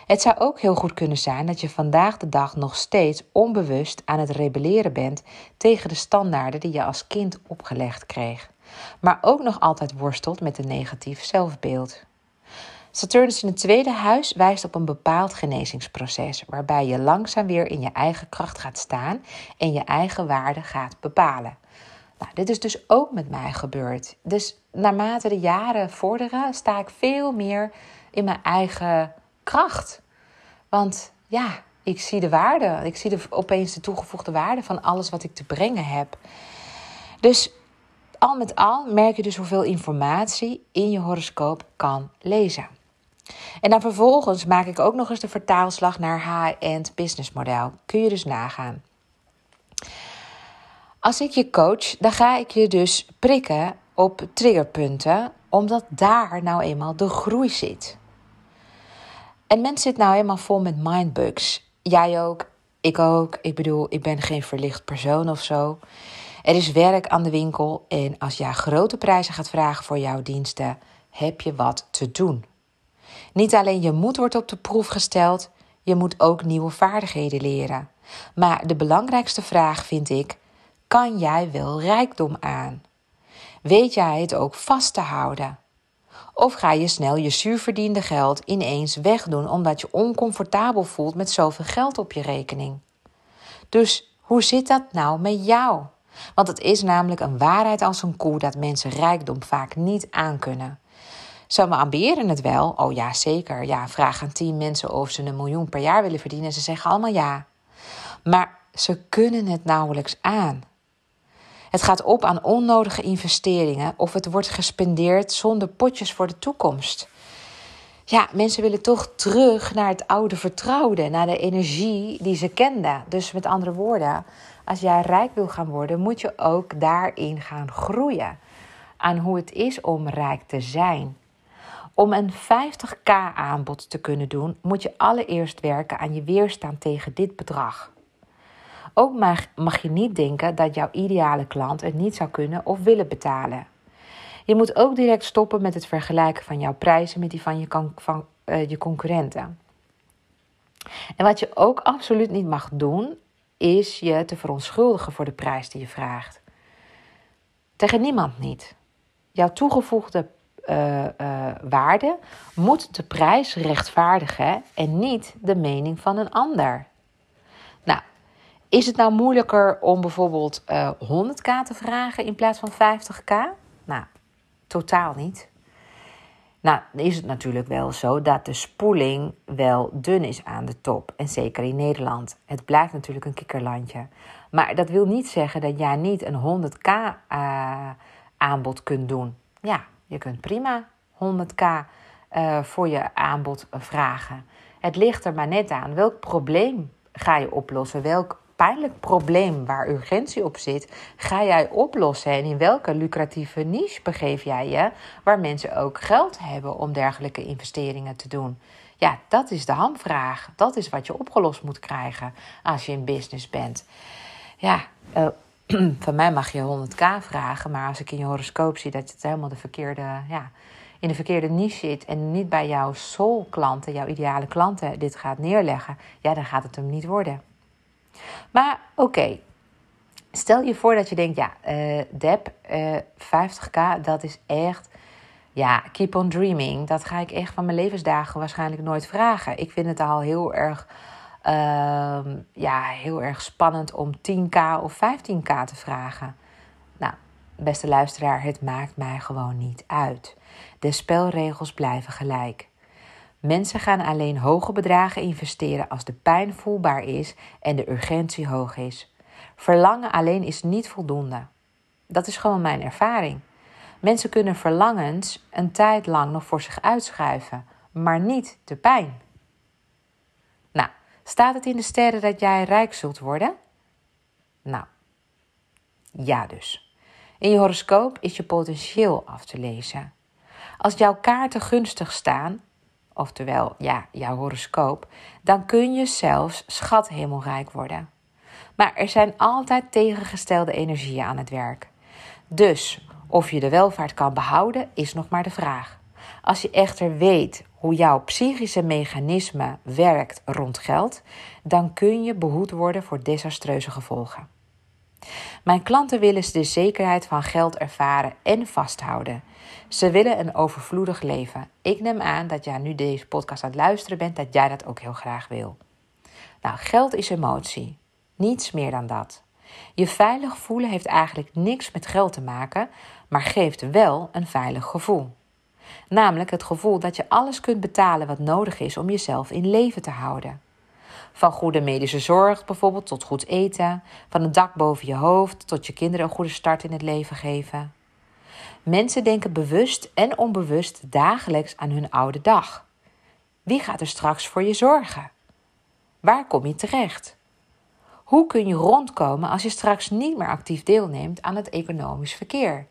Het zou ook heel goed kunnen zijn dat je vandaag de dag nog steeds onbewust aan het rebelleren bent tegen de standaarden die je als kind opgelegd kreeg, maar ook nog altijd worstelt met een negatief zelfbeeld. Saturnus in het tweede huis wijst op een bepaald genezingsproces, waarbij je langzaam weer in je eigen kracht gaat staan en je eigen waarde gaat bepalen. Nou, dit is dus ook met mij gebeurd. Dus naarmate de jaren vorderen, sta ik veel meer in mijn eigen kracht. Want ja, ik zie de waarde. Ik zie de, opeens de toegevoegde waarde van alles wat ik te brengen heb. Dus al met al merk je dus hoeveel informatie in je horoscoop kan lezen. En dan vervolgens maak ik ook nog eens de vertaalslag naar high-end business model. Kun je dus nagaan. Als ik je coach, dan ga ik je dus prikken op triggerpunten, omdat daar nou eenmaal de groei zit. En mensen zit nou eenmaal vol met mindbugs. Jij ook, ik ook. Ik bedoel, ik ben geen verlicht persoon of zo. Er is werk aan de winkel en als jij grote prijzen gaat vragen voor jouw diensten, heb je wat te doen. Niet alleen je moed wordt op de proef gesteld, je moet ook nieuwe vaardigheden leren. Maar de belangrijkste vraag vind ik: kan jij wel rijkdom aan? Weet jij het ook vast te houden? Of ga je snel je zuurverdiende geld ineens wegdoen omdat je oncomfortabel voelt met zoveel geld op je rekening? Dus hoe zit dat nou met jou? Want het is namelijk een waarheid als een koe dat mensen rijkdom vaak niet aankunnen. Ze amberen het wel. Oh ja, zeker. Ja, vraag aan tien mensen of ze een miljoen per jaar willen verdienen. Ze zeggen allemaal ja. Maar ze kunnen het nauwelijks aan. Het gaat op aan onnodige investeringen of het wordt gespendeerd zonder potjes voor de toekomst. Ja, mensen willen toch terug naar het oude vertrouwde, naar de energie die ze kenden. Dus met andere woorden, als jij rijk wil gaan worden, moet je ook daarin gaan groeien. Aan hoe het is om rijk te zijn. Om een 50k aanbod te kunnen doen, moet je allereerst werken aan je weerstand tegen dit bedrag. Ook mag, mag je niet denken dat jouw ideale klant het niet zou kunnen of willen betalen. Je moet ook direct stoppen met het vergelijken van jouw prijzen met die van je, van, uh, je concurrenten. En wat je ook absoluut niet mag doen, is je te verontschuldigen voor de prijs die je vraagt. Tegen niemand niet. Jouw toegevoegde uh, uh, waarde moet de prijs rechtvaardigen en niet de mening van een ander. Is het nou moeilijker om bijvoorbeeld uh, 100k te vragen in plaats van 50k? Nou, totaal niet. Nou, is het natuurlijk wel zo dat de spoeling wel dun is aan de top. En zeker in Nederland. Het blijft natuurlijk een kikkerlandje. Maar dat wil niet zeggen dat jij niet een 100k aanbod kunt doen. Ja, je kunt prima 100k uh, voor je aanbod vragen. Het ligt er maar net aan. Welk probleem ga je oplossen? Welk pijnlijk probleem waar urgentie op zit, ga jij oplossen? En in welke lucratieve niche begeef jij je, waar mensen ook geld hebben om dergelijke investeringen te doen? Ja, dat is de hamvraag. Dat is wat je opgelost moet krijgen als je in business bent. Ja, uh, van mij mag je 100k vragen, maar als ik in je horoscoop zie dat het helemaal de verkeerde, ja, in de verkeerde niche zit en niet bij jouw soul-klanten, jouw ideale klanten, dit gaat neerleggen, ja, dan gaat het hem niet worden. Maar oké, stel je voor dat je denkt, ja, uh, Deb, uh, eh, 50k, dat is echt, ja, keep on dreaming. Dat ga ik echt van mijn levensdagen waarschijnlijk nooit vragen. Ik vind het al heel erg Ehm, ja, heel erg spannend om 10k of 15k te vragen. Nou, beste luisteraar, het maakt mij gewoon niet uit. De spelregels blijven gelijk. Mensen gaan alleen hoge bedragen investeren als de pijn voelbaar is en de urgentie hoog is. Verlangen alleen is niet voldoende. Dat is gewoon mijn ervaring. Mensen kunnen verlangens een tijd lang nog voor zich uitschuiven, maar niet de pijn. Staat het in de sterren dat jij rijk zult worden? Nou, ja dus. In je horoscoop is je potentieel af te lezen. Als jouw kaarten gunstig staan, oftewel ja, jouw horoscoop, dan kun je zelfs schat hemelrijk worden. Maar er zijn altijd tegengestelde energieën aan het werk. Dus of je de welvaart kan behouden, is nog maar de vraag. Als je echter weet hoe jouw psychische mechanisme werkt rond geld, dan kun je behoed worden voor desastreuze gevolgen. Mijn klanten willen de zekerheid van geld ervaren en vasthouden. Ze willen een overvloedig leven. Ik neem aan dat jij nu deze podcast aan het luisteren bent, dat jij dat ook heel graag wil. Nou, geld is emotie. Niets meer dan dat. Je veilig voelen heeft eigenlijk niks met geld te maken, maar geeft wel een veilig gevoel. Namelijk het gevoel dat je alles kunt betalen wat nodig is om jezelf in leven te houden. Van goede medische zorg bijvoorbeeld tot goed eten, van een dak boven je hoofd tot je kinderen een goede start in het leven geven. Mensen denken bewust en onbewust dagelijks aan hun oude dag. Wie gaat er straks voor je zorgen? Waar kom je terecht? Hoe kun je rondkomen als je straks niet meer actief deelneemt aan het economisch verkeer?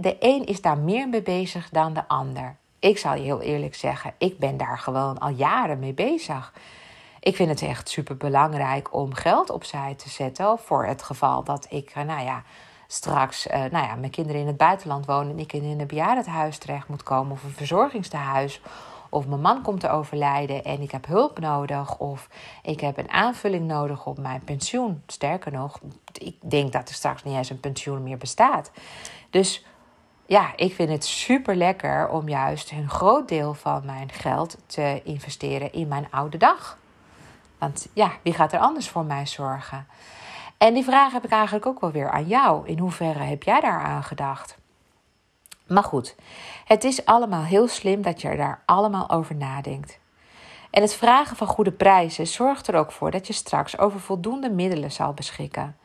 de een is daar meer mee bezig dan de ander. Ik zal je heel eerlijk zeggen, ik ben daar gewoon al jaren mee bezig. Ik vind het echt super belangrijk om geld opzij te zetten voor het geval dat ik, eh, nou ja, straks, uh, nou ja, mijn kinderen in het buitenland wonen en ik in een bejaardenhuis terecht moet komen of een verzorgingstehuis. Of mijn man komt te overlijden en ik heb hulp nodig. Of ik heb een aanvulling nodig op mijn pensioen. Sterker nog, ik denk dat er straks niet eens een pensioen meer bestaat. Dus ja, ik vind het super lekker om juist een groot deel van mijn geld te investeren in mijn oude dag. Want ja, wie gaat er anders voor mij zorgen? En die vraag heb ik eigenlijk ook wel weer aan jou. In hoeverre heb jij daar aan gedacht? Maar goed, het is allemaal heel slim dat je er daar allemaal over nadenkt. En het vragen van goede prijzen zorgt er ook voor dat je straks over voldoende middelen zal beschikken.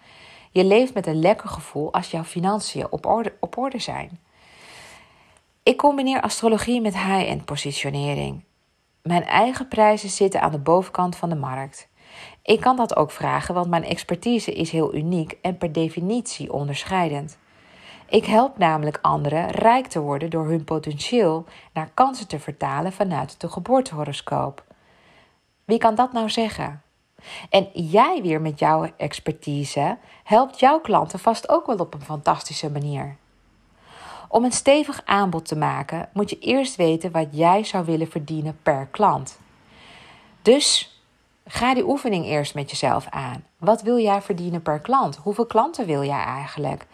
Je leeft met een lekker gevoel als jouw financiën op orde, op orde zijn. Ik combineer astrologie met high-end positionering. Mijn eigen prijzen zitten aan de bovenkant van de markt. Ik kan dat ook vragen, want mijn expertise is heel uniek en per definitie onderscheidend. Ik help namelijk anderen rijk te worden door hun potentieel naar kansen te vertalen vanuit de geboortehoroscoop. Wie kan dat nou zeggen? En jij weer met jouw expertise helpt jouw klanten vast ook wel op een fantastische manier. Om een stevig aanbod te maken, moet je eerst weten wat jij zou willen verdienen per klant. Dus ga die oefening eerst met jezelf aan. Wat wil jij verdienen per klant? Hoeveel klanten wil jij eigenlijk?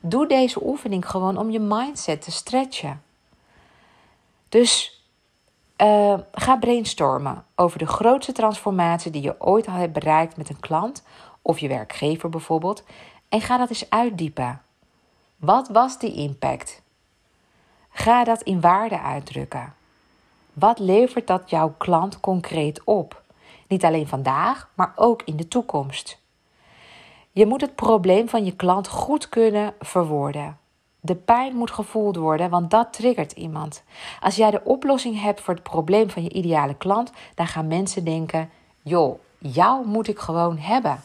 Doe deze oefening gewoon om je mindset te stretchen. Dus uh, ga brainstormen over de grootste transformatie die je ooit al hebt bereikt met een klant of je werkgever bijvoorbeeld. En ga dat eens uitdiepen. Wat was die impact? Ga dat in waarde uitdrukken. Wat levert dat jouw klant concreet op? Niet alleen vandaag, maar ook in de toekomst. Je moet het probleem van je klant goed kunnen verwoorden. De pijn moet gevoeld worden, want dat triggert iemand. Als jij de oplossing hebt voor het probleem van je ideale klant, dan gaan mensen denken: joh, jou moet ik gewoon hebben.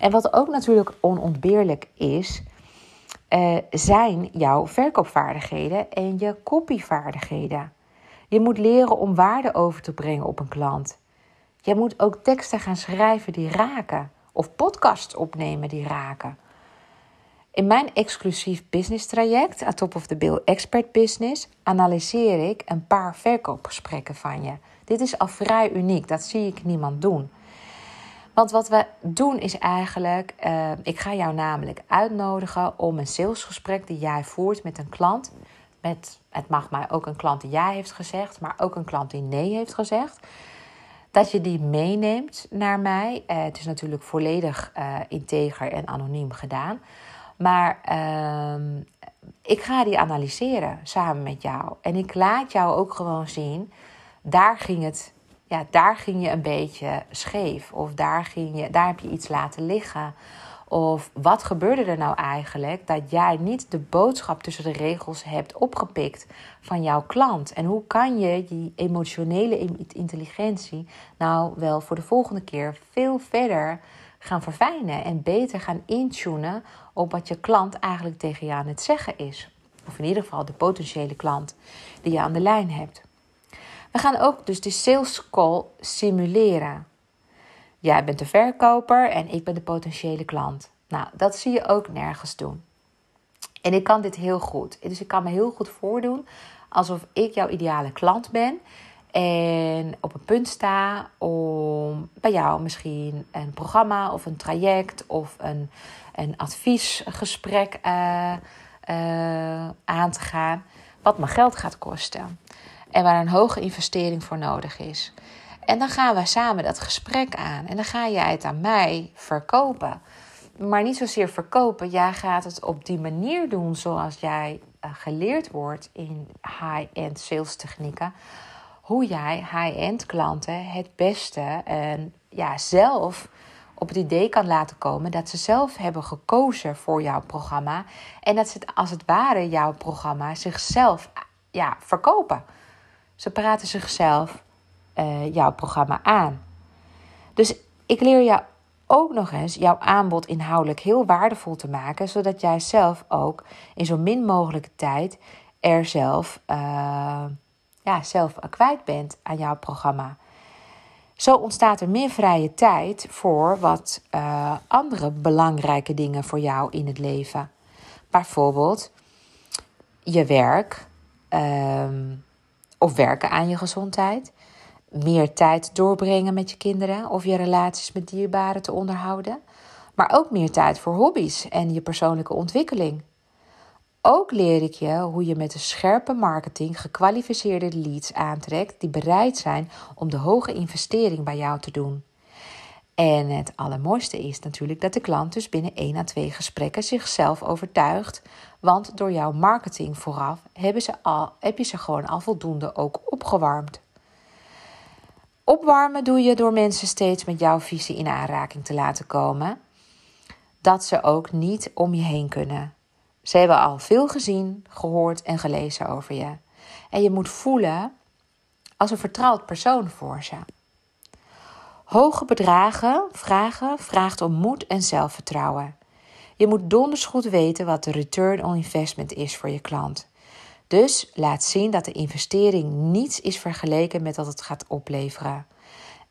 En wat ook natuurlijk onontbeerlijk is, uh, zijn jouw verkoopvaardigheden en je copyvaardigheden. Je moet leren om waarde over te brengen op een klant. Je moet ook teksten gaan schrijven die raken of podcasts opnemen die raken. In mijn exclusief business traject, Top of the Bill Expert Business, analyseer ik een paar verkoopgesprekken van je. Dit is al vrij uniek, dat zie ik niemand doen. Want wat we doen is eigenlijk, uh, ik ga jou namelijk uitnodigen om een salesgesprek die jij voert met een klant. Met, het mag mij ook een klant die jij heeft gezegd, maar ook een klant die nee heeft gezegd dat je die meeneemt naar mij. Uh, het is natuurlijk volledig uh, integer en anoniem gedaan. Maar uh, ik ga die analyseren samen met jou. En ik laat jou ook gewoon zien, daar ging het, ja, daar ging je een beetje scheef. Of daar, ging je, daar heb je iets laten liggen. Of wat gebeurde er nou eigenlijk dat jij niet de boodschap tussen de regels hebt opgepikt van jouw klant? En hoe kan je die emotionele intelligentie nou wel voor de volgende keer veel verder gaan verfijnen en beter gaan intunen op wat je klant eigenlijk tegen je aan het zeggen is? Of in ieder geval de potentiële klant die je aan de lijn hebt. We gaan ook dus de sales call simuleren. Jij bent de verkoper en ik ben de potentiële klant. Nou, dat zie je ook nergens doen. En ik kan dit heel goed. Dus ik kan me heel goed voordoen alsof ik jouw ideale klant ben. En op een punt sta om bij jou misschien een programma of een traject of een, een adviesgesprek uh, uh, aan te gaan. Wat me geld gaat kosten. En waar een hoge investering voor nodig is. En dan gaan we samen dat gesprek aan. En dan ga jij het aan mij verkopen. Maar niet zozeer verkopen. Jij gaat het op die manier doen zoals jij uh, geleerd wordt in high-end sales technieken. Hoe jij high-end klanten het beste en ja, zelf op het idee kan laten komen dat ze zelf hebben gekozen voor jouw programma. En dat ze als het ware jouw programma zichzelf ja, verkopen. Ze praten zichzelf uh, jouw programma aan. Dus ik leer jou ook nog eens jouw aanbod inhoudelijk heel waardevol te maken, zodat jij zelf ook in zo min mogelijke tijd er zelf, uh, ja, zelf kwijt bent aan jouw programma. Zo ontstaat er meer vrije tijd voor wat uh, andere belangrijke dingen voor jou in het leven. Bijvoorbeeld je werk uh, of werken aan je gezondheid meer tijd doorbrengen met je kinderen of je relaties met dierbaren te onderhouden, maar ook meer tijd voor hobby's en je persoonlijke ontwikkeling. Ook leer ik je hoe je met een scherpe marketing gekwalificeerde leads aantrekt die bereid zijn om de hoge investering bij jou te doen. En het allermooiste is natuurlijk dat de klant dus binnen 1 à 2 gesprekken zichzelf overtuigt. Want door jouw marketing vooraf hebben ze al, heb je ze gewoon al voldoende ook opgewarmd. Opwarmen doe je door mensen steeds met jouw visie in aanraking te laten komen. Dat ze ook niet om je heen kunnen. Ze hebben al veel gezien, gehoord en gelezen over je. En je moet voelen als een vertrouwd persoon voor ze. Hoge bedragen vragen vraagt om moed en zelfvertrouwen. Je moet donders goed weten wat de return on investment is voor je klant. Dus laat zien dat de investering niets is vergeleken met wat het gaat opleveren.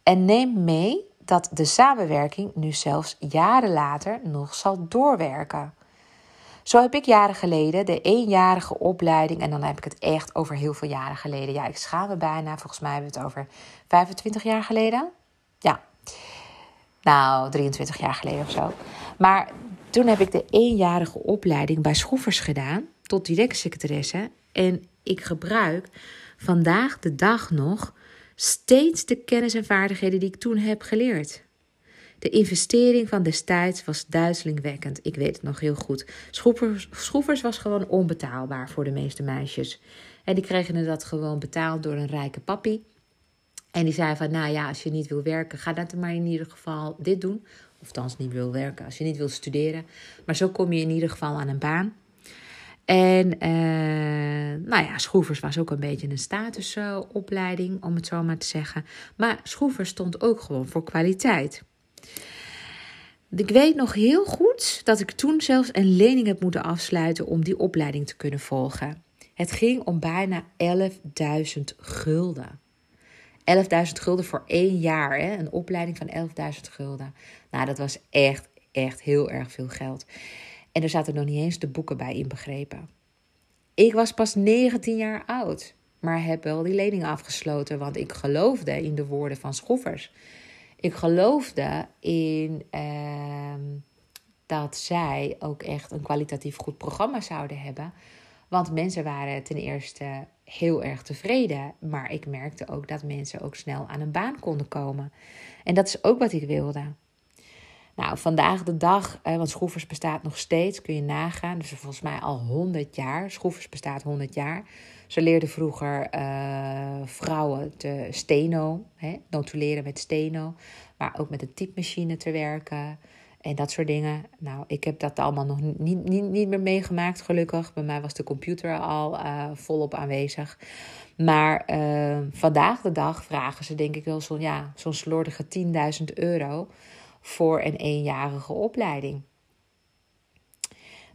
En neem mee dat de samenwerking nu zelfs jaren later nog zal doorwerken. Zo heb ik jaren geleden de eenjarige opleiding, en dan heb ik het echt over heel veel jaren geleden. Ja, ik schaam me bijna. Volgens mij hebben we het over 25 jaar geleden. Ja, nou, 23 jaar geleden of zo. Maar toen heb ik de eenjarige opleiding bij Schroefers gedaan, tot directsecretaresse. En ik gebruik vandaag de dag nog steeds de kennis en vaardigheden die ik toen heb geleerd. De investering van destijds was duizelingwekkend. Ik weet het nog heel goed. Schroefers, was gewoon onbetaalbaar voor de meeste meisjes. En die kregen dat gewoon betaald door een rijke papi. En die zei van, nou ja, als je niet wil werken, ga dan maar in ieder geval dit doen. Of niet wil werken, als je niet wil studeren. Maar zo kom je in ieder geval aan een baan. En uh, nou ja, Schroevers was ook een beetje een statusopleiding, om het zo maar te zeggen. Maar Schroevers stond ook gewoon voor kwaliteit. Ik weet nog heel goed dat ik toen zelfs een lening heb moeten afsluiten om die opleiding te kunnen volgen. Het ging om bijna 11.000 gulden. 11.000 gulden voor één jaar, hè? een opleiding van 11.000 gulden. Nou, dat was echt, echt heel erg veel geld. En er zaten nog niet eens de boeken bij inbegrepen. Ik was pas 19 jaar oud, maar heb wel die lening afgesloten, want ik geloofde in de woorden van Schoffers. Ik geloofde in uh, dat zij ook echt een kwalitatief goed programma zouden hebben. Want mensen waren ten eerste heel erg tevreden, maar ik merkte ook dat mensen ook snel aan een baan konden komen. En dat is ook wat ik wilde. Nou, vandaag de dag, want Schroefers bestaat nog steeds, kun je nagaan. Dus volgens mij al 100 jaar. Schroefers bestaat 100 jaar. Ze leerden vroeger uh, vrouwen te steno, hè, notuleren met steno. Maar ook met de typemachine te werken en dat soort dingen. Nou, ik heb dat allemaal nog niet, niet, niet meer meegemaakt, gelukkig. Bij mij was de computer al uh, volop aanwezig. Maar uh, vandaag de dag vragen ze denk ik wel zo'n ja, zo'n slordige 10.000 euro voor een eenjarige opleiding.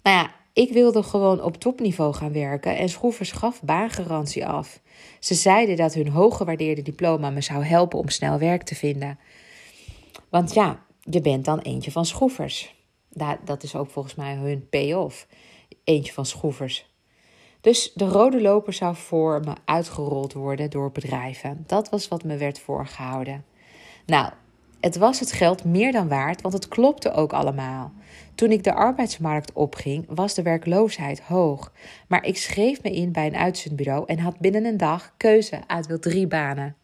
Nou ja, ik wilde gewoon op topniveau gaan werken en Schroevers gaf baangarantie af. Ze zeiden dat hun hooggewaardeerde diploma me zou helpen om snel werk te vinden. Want ja, je bent dan eentje van Schroevers. Dat is ook volgens mij hun payoff. eentje van schroevers. Dus de rode loper zou voor me uitgerold worden door bedrijven. Dat was wat me werd voorgehouden. Nou, het was het geld meer dan waard, want het klopte ook allemaal. Toen ik de arbeidsmarkt opging, was de werkloosheid hoog. Maar ik schreef me in bij een uitzendbureau en had binnen een dag keuze uit wel drie banen.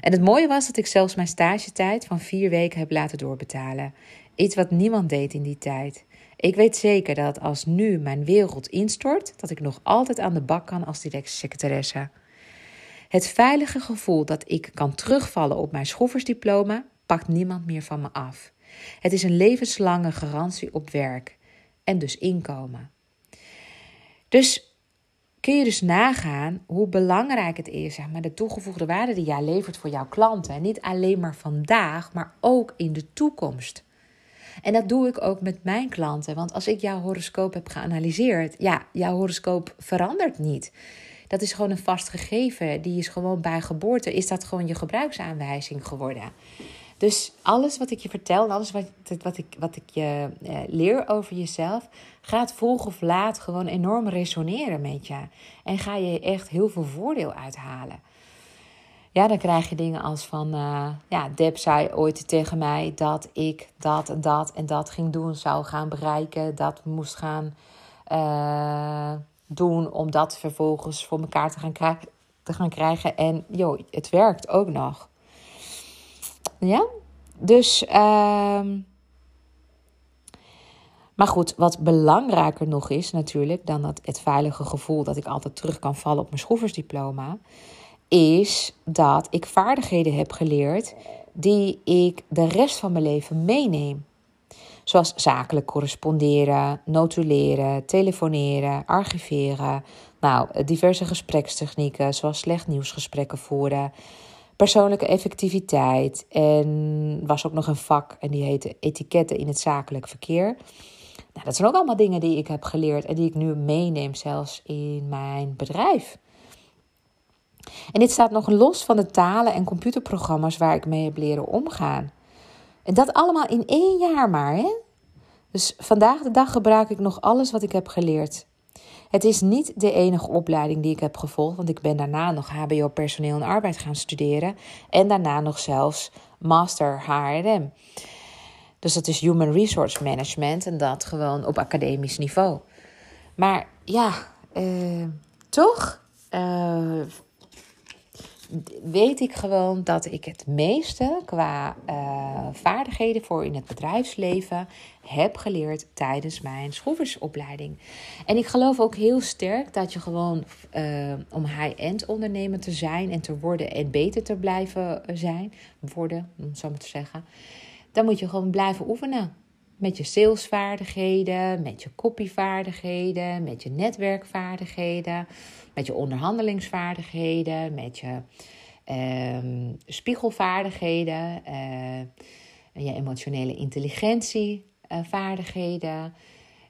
En het mooie was dat ik zelfs mijn stagetijd van vier weken heb laten doorbetalen. Iets wat niemand deed in die tijd. Ik weet zeker dat als nu mijn wereld instort, dat ik nog altijd aan de bak kan als directiesecretaresse. Het veilige gevoel dat ik kan terugvallen op mijn schroeversdiploma pakt niemand meer van me af. Het is een levenslange garantie op werk en dus inkomen. Dus kun je dus nagaan hoe belangrijk het is, zeg maar, de toegevoegde waarde die jij levert voor jouw klanten. niet alleen maar vandaag, maar ook in de toekomst. En dat doe ik ook met mijn klanten. Want als ik jouw horoscoop heb geanalyseerd, ja, jouw horoscoop verandert niet. Dat is gewoon een vast gegeven. Die is gewoon bij geboorte, is dat gewoon je gebruiksaanwijzing geworden. Dus alles wat ik je vertel alles wat, wat, ik, wat ik je eh, leer over jezelf, gaat vroeg of laat gewoon enorm resoneren met je. En ga je echt heel veel voordeel uithalen. Ja, dan krijg je dingen als van, uh, ja, Deb zei ooit tegen mij dat ik dat en dat en dat ging doen, zou gaan bereiken, dat moest gaan uh, doen om dat vervolgens voor elkaar te gaan, te gaan krijgen. En joh, het werkt ook nog. Ja, dus. Uh, maar goed, wat belangrijker nog is natuurlijk dan dat het veilige gevoel dat ik altijd terug kan vallen op mijn schroeversdiploma, is dat ik vaardigheden heb geleerd die ik de rest van mijn leven meeneem. Zoals zakelijk corresponderen, notuleren, telefoneren, archiveren. Nou, diverse gesprekstechnieken, zoals slecht nieuwsgesprekken voeren, persoonlijke effectiviteit. En was ook nog een vak en die heette etiketten in het zakelijk verkeer. Nou, dat zijn ook allemaal dingen die ik heb geleerd en die ik nu meeneem, zelfs in mijn bedrijf. En dit staat nog los van de talen en computerprogramma's waar ik mee heb leren omgaan. En dat allemaal in één jaar maar, hè? Dus vandaag de dag gebruik ik nog alles wat ik heb geleerd. Het is niet de enige opleiding die ik heb gevolgd, want ik ben daarna nog HBO personeel en arbeid gaan studeren en daarna nog zelfs master HRM. Dus dat is Human Resource Management en dat gewoon op academisch niveau. Maar ja, uh, toch? Uh, weet ik gewoon dat ik het meeste qua uh, vaardigheden voor in het bedrijfsleven heb geleerd tijdens mijn schroeversopleiding. En ik geloof ook heel sterk dat je gewoon uh, om high-end ondernemer te zijn en te worden en beter te blijven zijn, worden, om zo maar te zeggen, dan moet je gewoon blijven oefenen. Met je salesvaardigheden, met je copyvaardigheden, met je netwerkvaardigheden met je onderhandelingsvaardigheden, met je uh, spiegelvaardigheden, uh, je emotionele intelligentievaardigheden.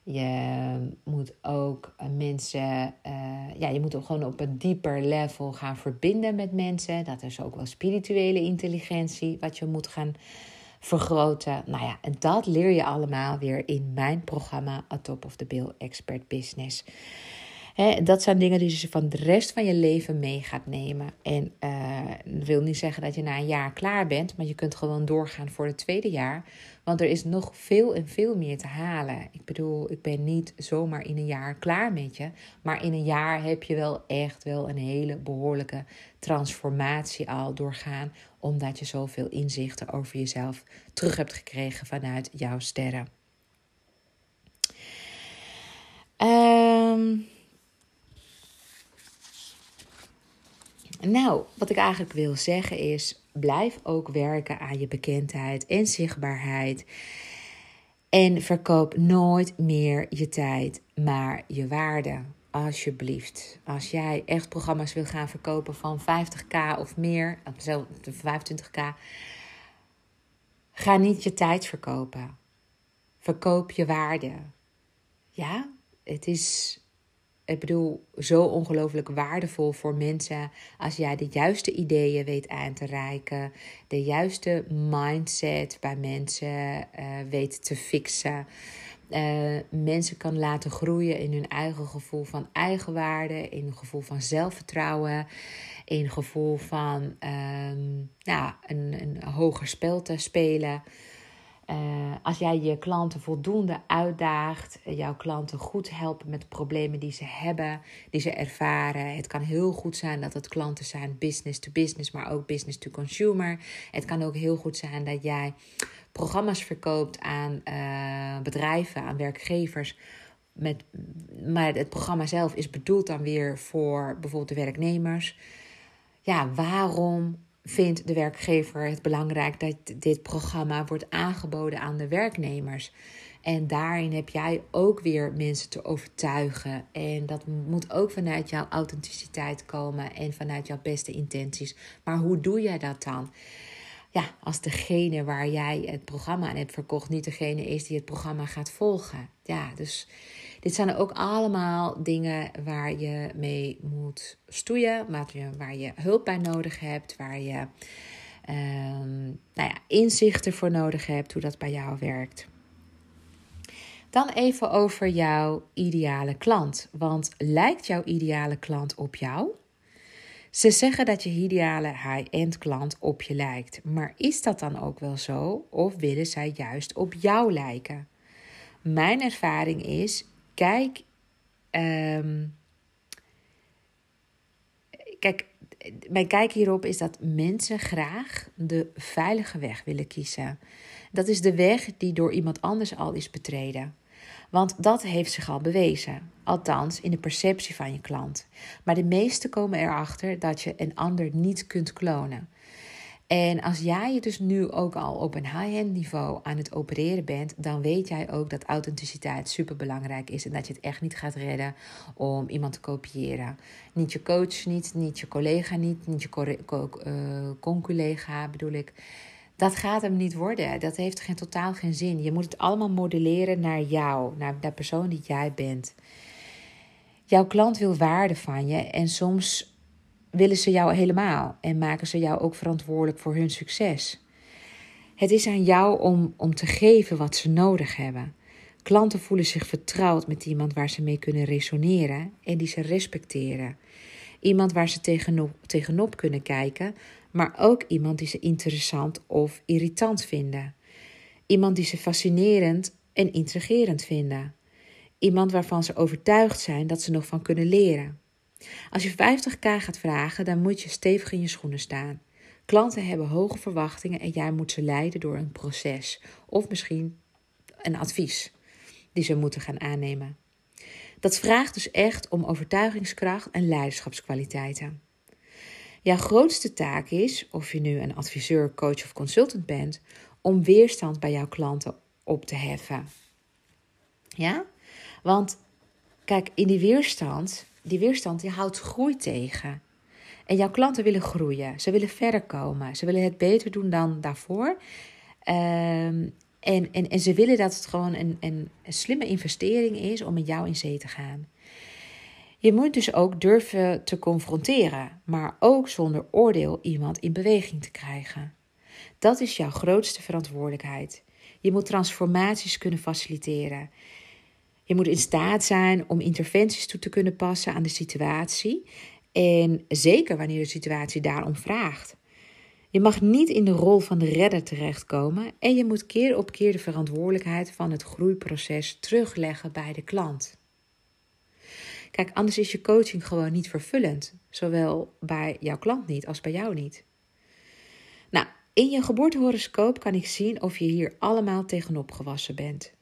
je moet ook mensen, uh, ja, je moet ook gewoon op een dieper level gaan verbinden met mensen. Dat is ook wel spirituele intelligentie, wat je moet gaan vergroten. Nou ja, en dat leer je allemaal weer in mijn programma A Top of the Bill Expert Business dat zijn dingen die je van de rest van je leven mee gaat nemen. En uh, wil niet zeggen dat je na een jaar klaar bent, maar je kunt gewoon doorgaan voor het tweede jaar. Want er is nog veel en veel meer te halen. Ik bedoel, ik ben niet zomaar in een jaar klaar met je. Maar in een jaar heb je wel echt wel een hele behoorlijke transformatie al doorgaan. Omdat je zoveel inzichten over jezelf terug hebt gekregen vanuit jouw sterren. Um, Nou, wat ik eigenlijk wil zeggen is: blijf ook werken aan je bekendheid en zichtbaarheid. En verkoop nooit meer je tijd, maar je waarde. Alsjeblieft. Als jij echt programma's wil gaan verkopen van 50k of meer, zelfs 25k, ga niet je tijd verkopen. Verkoop je waarde. Ja, het is ik bedoel, zo ongelooflijk waardevol voor mensen als jij de juiste ideeën weet aan te reiken, de juiste mindset bij mensen uh, weet te fixen. uh, mensen kan laten groeien in hun eigen gevoel van eigenwaarde, in een gevoel van zelfvertrouwen, in een gevoel van ja, een, een hoger spel te spelen. Uh, als jij je klanten voldoende uitdaagt, jouw klanten goed helpen met problemen die ze hebben, die ze ervaren. Het kan heel goed zijn dat het klanten zijn business to business, maar ook business to consumer. Het kan ook heel goed zijn dat jij programma's verkoopt aan uh, bedrijven, aan werkgevers. Met, maar het programma zelf is bedoeld dan weer voor bijvoorbeeld de werknemers. Ja, waarom vindt de werkgever het belangrijk dat dit programma wordt aangeboden aan de werknemers? En daarin heb jij ook weer mensen te overtuigen. En dat moet ook vanuit jouw authenticiteit komen en vanuit jouw beste intenties. Maar hoe doe jij dat dan? ja, als degene waar jij het programma aan hebt verkocht niet degene is die het programma gaat volgen. Ja, dus dit zijn ook allemaal dingen waar je mee moet stoeien, waar je, hulp bij nodig hebt, waar je um, nou ja, inzichten voor nodig hebt, hoe dat bij jou werkt. Dan even over jouw ideale klant. Want lijkt jouw ideale klant op jou? Ze zeggen dat je ideale high-end klant op je lijkt. Maar is dat dan ook wel zo? Of willen zij juist op jou lijken? Mijn ervaring is: kijk, um, kijk, mijn kijk hierop is dat mensen graag de veilige weg willen kiezen. Dat is de weg die door iemand anders al is betreden. Want dat heeft zich al bewezen, althans in de perceptie van je klant. Maar de meesten komen erachter dat je een ander niet kunt klonen. En als jij je dus nu ook al op een high-end niveau aan het opereren bent, dan weet jij ook dat authenticiteit super belangrijk is en dat je het echt niet gaat redden om iemand te kopiëren. Niet je coach niet, niet je collega niet, niet je uh, conculega bedoel ik. Dat gaat hem niet worden. Dat heeft geen, totaal geen zin. Je moet het allemaal modelleren naar jou, naar de persoon die jij bent. Jouw klant wil waarde van je en soms willen ze jou helemaal en maken ze jou ook verantwoordelijk voor hun succes. Het is aan jou om, om te geven wat ze nodig hebben. Klanten voelen zich vertrouwd met iemand waar ze mee kunnen resoneren en die ze respecteren. Iemand waar ze tegenop, tegenop kunnen kijken, maar ook iemand die ze interessant of irritant vinden. Iemand die ze fascinerend en intrigerend vinden. Iemand waarvan ze overtuigd zijn dat ze nog van kunnen leren. Als je 50k gaat vragen, dan moet je stevig in je schoenen staan. Klanten hebben hoge verwachtingen en jij moet ze leiden door een proces of misschien een advies die ze moeten gaan aannemen. Dat vraagt dus echt om overtuigingskracht en leiderschapskwaliteiten. Jouw grootste taak is, of je nu een adviseur, coach of consultant bent, om weerstand bij jouw klanten op te heffen. Ja? Want kijk, in die weerstand, die weerstand die houdt groei tegen. En jouw klanten willen groeien, ze willen verder komen, ze willen het beter doen dan daarvoor. Ehm, en, en, en ze willen dat het gewoon een, een, een slimme investering is om met jou in zee te gaan. Je moet dus ook durven te confronteren, maar ook zonder oordeel iemand in beweging te krijgen. Dat is jouw grootste verantwoordelijkheid. Je moet transformaties kunnen faciliteren. Je moet in staat zijn om interventies toe te kunnen passen aan de situatie. En zeker wanneer de situatie daarom vraagt. Je mag niet in de rol van de redder terechtkomen en je moet keer op keer de verantwoordelijkheid van het groeiproces terugleggen bij de klant. Kijk, anders is je coaching gewoon niet vervullend, zowel bij jouw klant niet als bij jou niet. Nou, in je geboortehoroscoop kan ik zien of je hier allemaal tegenop gewassen bent.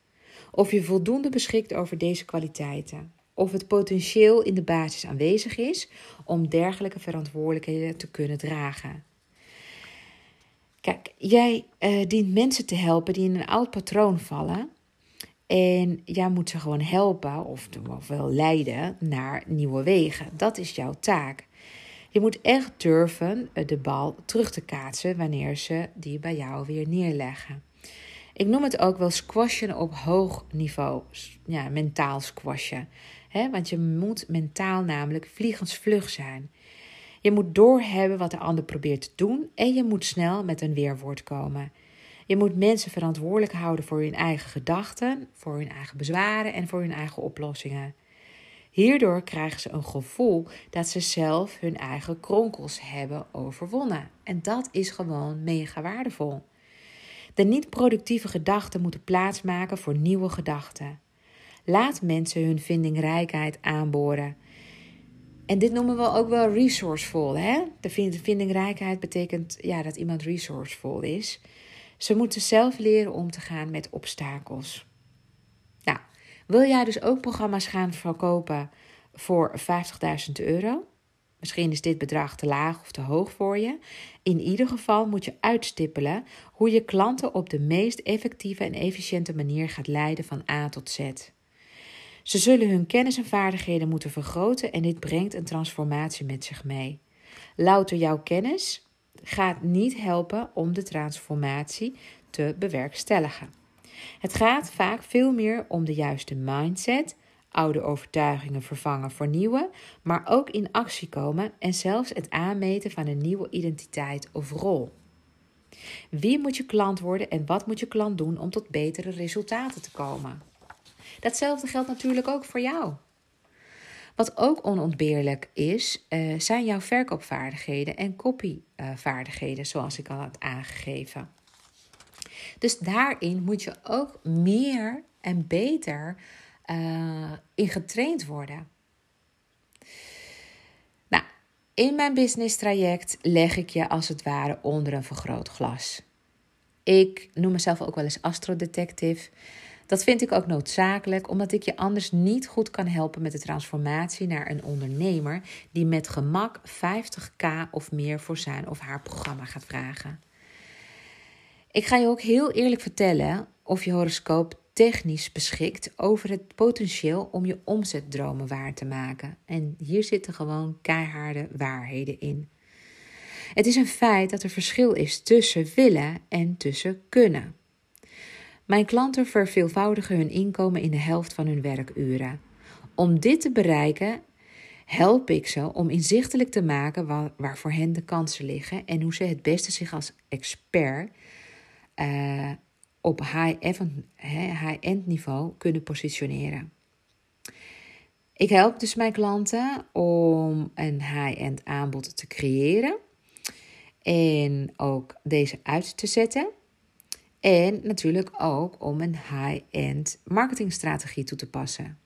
Of je voldoende beschikt over deze kwaliteiten. Of het potentieel in de basis aanwezig is om dergelijke verantwoordelijkheden te kunnen dragen. Kijk, jij uh, dient mensen te helpen die in een oud patroon vallen en jij moet ze gewoon helpen of, wel leiden naar nieuwe wegen. Dat is jouw taak. Je moet echt durven de bal terug te kaatsen wanneer ze die bij jou weer neerleggen. Ik noem het ook wel squashen op hoog niveau. Ja, mentaal squashen. He, want je moet mentaal namelijk vliegensvlug zijn. Je moet doorhebben wat de ander probeert te doen en je moet snel met een weerwoord komen. Je moet mensen verantwoordelijk houden voor hun eigen gedachten, voor hun eigen bezwaren en voor hun eigen oplossingen. Hierdoor krijgen ze een gevoel dat ze zelf hun eigen kronkels hebben overwonnen. En dat is gewoon mega waardevol. De niet-productieve gedachten moeten plaatsmaken voor nieuwe gedachten. Laat mensen hun vindingrijkheid aanboren. En dit noemen we ook wel resourceful. Hè? De vindingrijkheid betekent ja, dat iemand resourceful is. Ze moeten zelf leren om te gaan met obstakels. Nou, wil jij dus ook programma's gaan verkopen voor 50.000 euro? Misschien is dit bedrag te laag of te hoog voor je. In ieder geval moet je uitstippelen hoe je klanten op de meest effectieve en efficiënte manier gaat leiden van A tot Z. Ze zullen hun kennis en vaardigheden moeten vergroten en dit brengt een transformatie met zich mee. Louter jouw kennis gaat niet helpen om de transformatie te bewerkstelligen. Het gaat vaak veel meer om de juiste mindset, oude overtuigingen vervangen voor nieuwe, maar ook in actie komen en zelfs het aanmeten van een nieuwe identiteit of rol. Wie moet je klant worden en wat moet je klant doen om tot betere resultaten te komen? Datzelfde geldt natuurlijk ook voor jou. Wat ook onontbeerlijk is, uh, zijn jouw verkoopvaardigheden en copyvaardigheden, zoals ik al had aangegeven. Dus daarin moet je ook meer en beter uh, in getraind worden. Nou, in mijn business traject leg ik je als het ware onder een vergrootglas. Ik noem mezelf ook wel eens astrodetective. Dat vind ik ook noodzakelijk, omdat ik je anders niet goed kan helpen met de transformatie naar een ondernemer die met gemak 50k of meer voor zijn of haar programma gaat vragen. Ik ga je ook heel eerlijk vertellen of je horoscoop technisch beschikt over het potentieel om je omzetdromen waar te maken. En hier zitten gewoon keiharde waarheden in. Het is een feit dat er verschil is tussen willen en tussen kunnen. Mijn klanten verveelvoudigen hun inkomen in de helft van hun werkuren. Om dit te bereiken help ik ze om inzichtelijk te maken waar, voor hen de kansen liggen en hoe ze het beste zich als expert uh, op high-end niveau kunnen positioneren. Ik help dus mijn klanten om een high-end aanbod te creëren en ook deze uit te zetten. En natuurlijk ook om een high-end marketingstrategie toe te passen.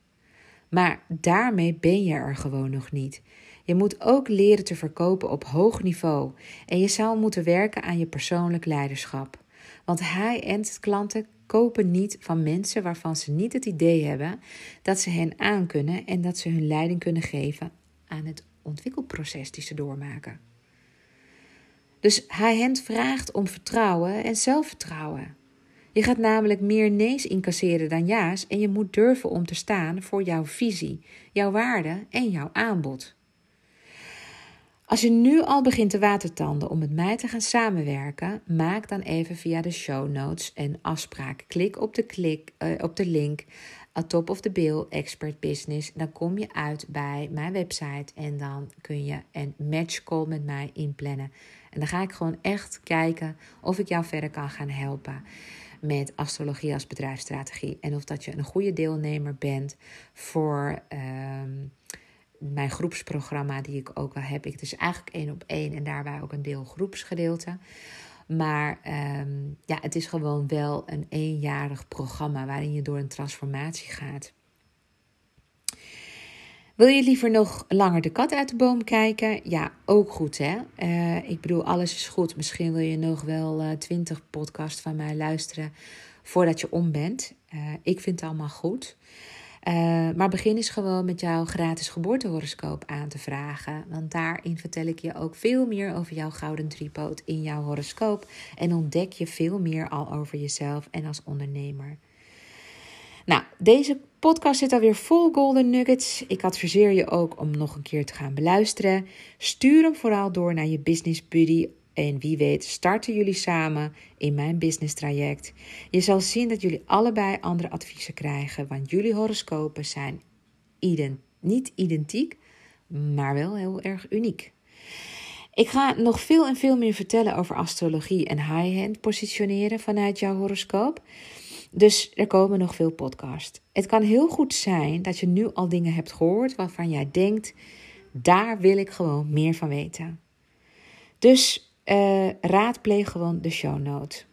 Maar daarmee ben je er gewoon nog niet. Je moet ook leren te verkopen op hoog niveau en je zou moeten werken aan je persoonlijk leiderschap. Want high-end klanten kopen niet van mensen waarvan ze niet het idee hebben dat ze hen aankunnen en dat ze hun leiding kunnen geven aan het ontwikkelproces die ze doormaken. Dus high-end vraagt om vertrouwen en zelfvertrouwen. Je gaat namelijk meer nee's incasseren dan ja's en je moet durven om te staan voor jouw visie, jouw waarde en jouw aanbod. Als je nu al begint te watertanden om met mij te gaan samenwerken, maak dan even via de show notes een afspraak. Klik op de, klik, uh, op de link at top of the bill expert business. Dan kom je uit bij mijn website en dan kun je een match call met mij inplannen. En dan ga ik gewoon echt kijken of ik jou verder kan gaan helpen met astrologie als bedrijfsstrategie. En of dat je een goede deelnemer bent voor. Ehm, mijn groepsprogramma, die ik ook wel heb. Ik dus eigenlijk één op één en daarbij ook een deel groepsgedeelte. Maar ehm, ja, het is gewoon wel een eenjarig programma waarin je door een transformatie gaat. Wil je liever nog langer de kat uit de boom kijken? Ja, ook goed hè. Uh, ik bedoel, alles is goed. Misschien wil je nog wel uh, twintig podcasts van mij luisteren voordat je om bent. Uh, ik vind het allemaal goed. Uh, maar begin eens gewoon met jouw gratis geboortehoroscoop aan te vragen. Want daarin vertel ik je ook veel meer over jouw gouden driepoot in jouw horoscoop. En ontdek je veel meer al over jezelf en als ondernemer. Nou, deze podcast zit alweer vol golden nuggets. Ik adviseer je ook om nog een keer te gaan beluisteren. Stuur hem vooral door naar je business buddy en wie weet starten jullie samen in mijn business traject. Je zal zien dat jullie allebei andere adviezen krijgen, want jullie horoscopen zijn ident niet identiek, maar wel heel erg uniek. Ik ga nog veel en veel meer vertellen over astrologie en high-hand positioneren vanuit jouw horoscoop. Dus er komen nog veel podcasts. Het kan heel goed zijn dat je nu al dingen hebt gehoord waarvan jij denkt: daar wil ik gewoon meer van weten. Dus uh, raadpleeg gewoon de show notes.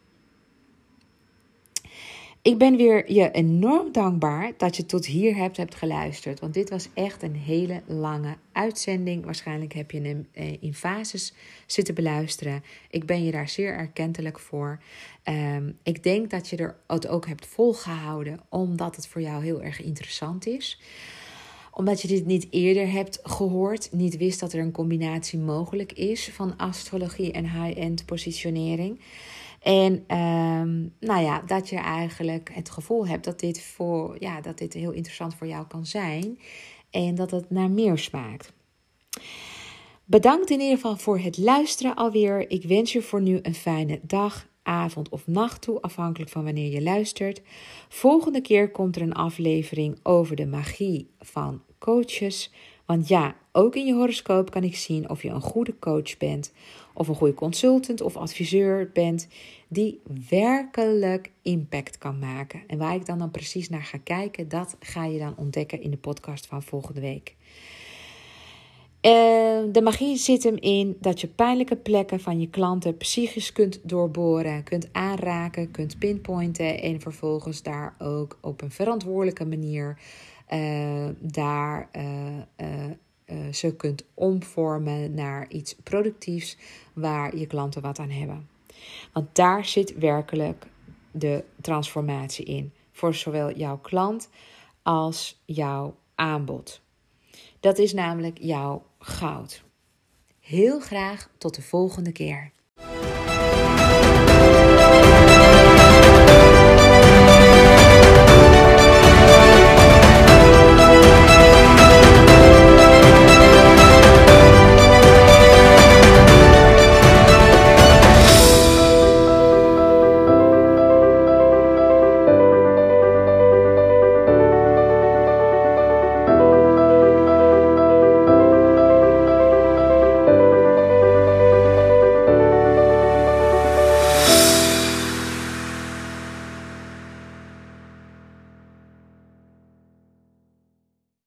Ik ben weer je enorm dankbaar dat je tot hier hebt, hebt geluisterd. Want dit was echt een hele lange uitzending. Waarschijnlijk heb je hem eh, in fases zitten beluisteren. Ik ben je daar zeer erkentelijk voor. Um, ik denk dat je er het ook hebt volgehouden, omdat het voor jou heel erg interessant is omdat je dit niet eerder hebt gehoord, niet wist dat er een combinatie mogelijk is van astrologie en high-end positionering. En um, nou ja, dat je eigenlijk het gevoel hebt dat dit, voor, ja, dat dit heel interessant voor jou kan zijn. En dat het naar meer smaakt. Bedankt in ieder geval voor het luisteren alweer. Ik wens je voor nu een fijne dag, avond of nacht toe, afhankelijk van wanneer je luistert. Volgende keer komt er een aflevering over de magie van coaches. Want ja, ook in je horoscoop kan ik zien of je een goede coach bent, of een goede consultant of adviseur bent, die werkelijk impact kan maken. En waar ik dan, dan precies naar ga kijken, dat ga je dan ontdekken in de podcast van volgende week. Uh, de magie zit hem in dat je pijnlijke plekken van je klanten psychisch kunt doorboren, kunt aanraken, kunt pinpointen en vervolgens daar ook op een verantwoordelijke manier daar uh, ze kunt omvormen naar iets productiefs waar je klanten wat aan hebben. Want daar zit werkelijk de transformatie in voor zowel jouw klant als jouw aanbod. Dat is namelijk jouw goud. Heel graag tot de volgende keer.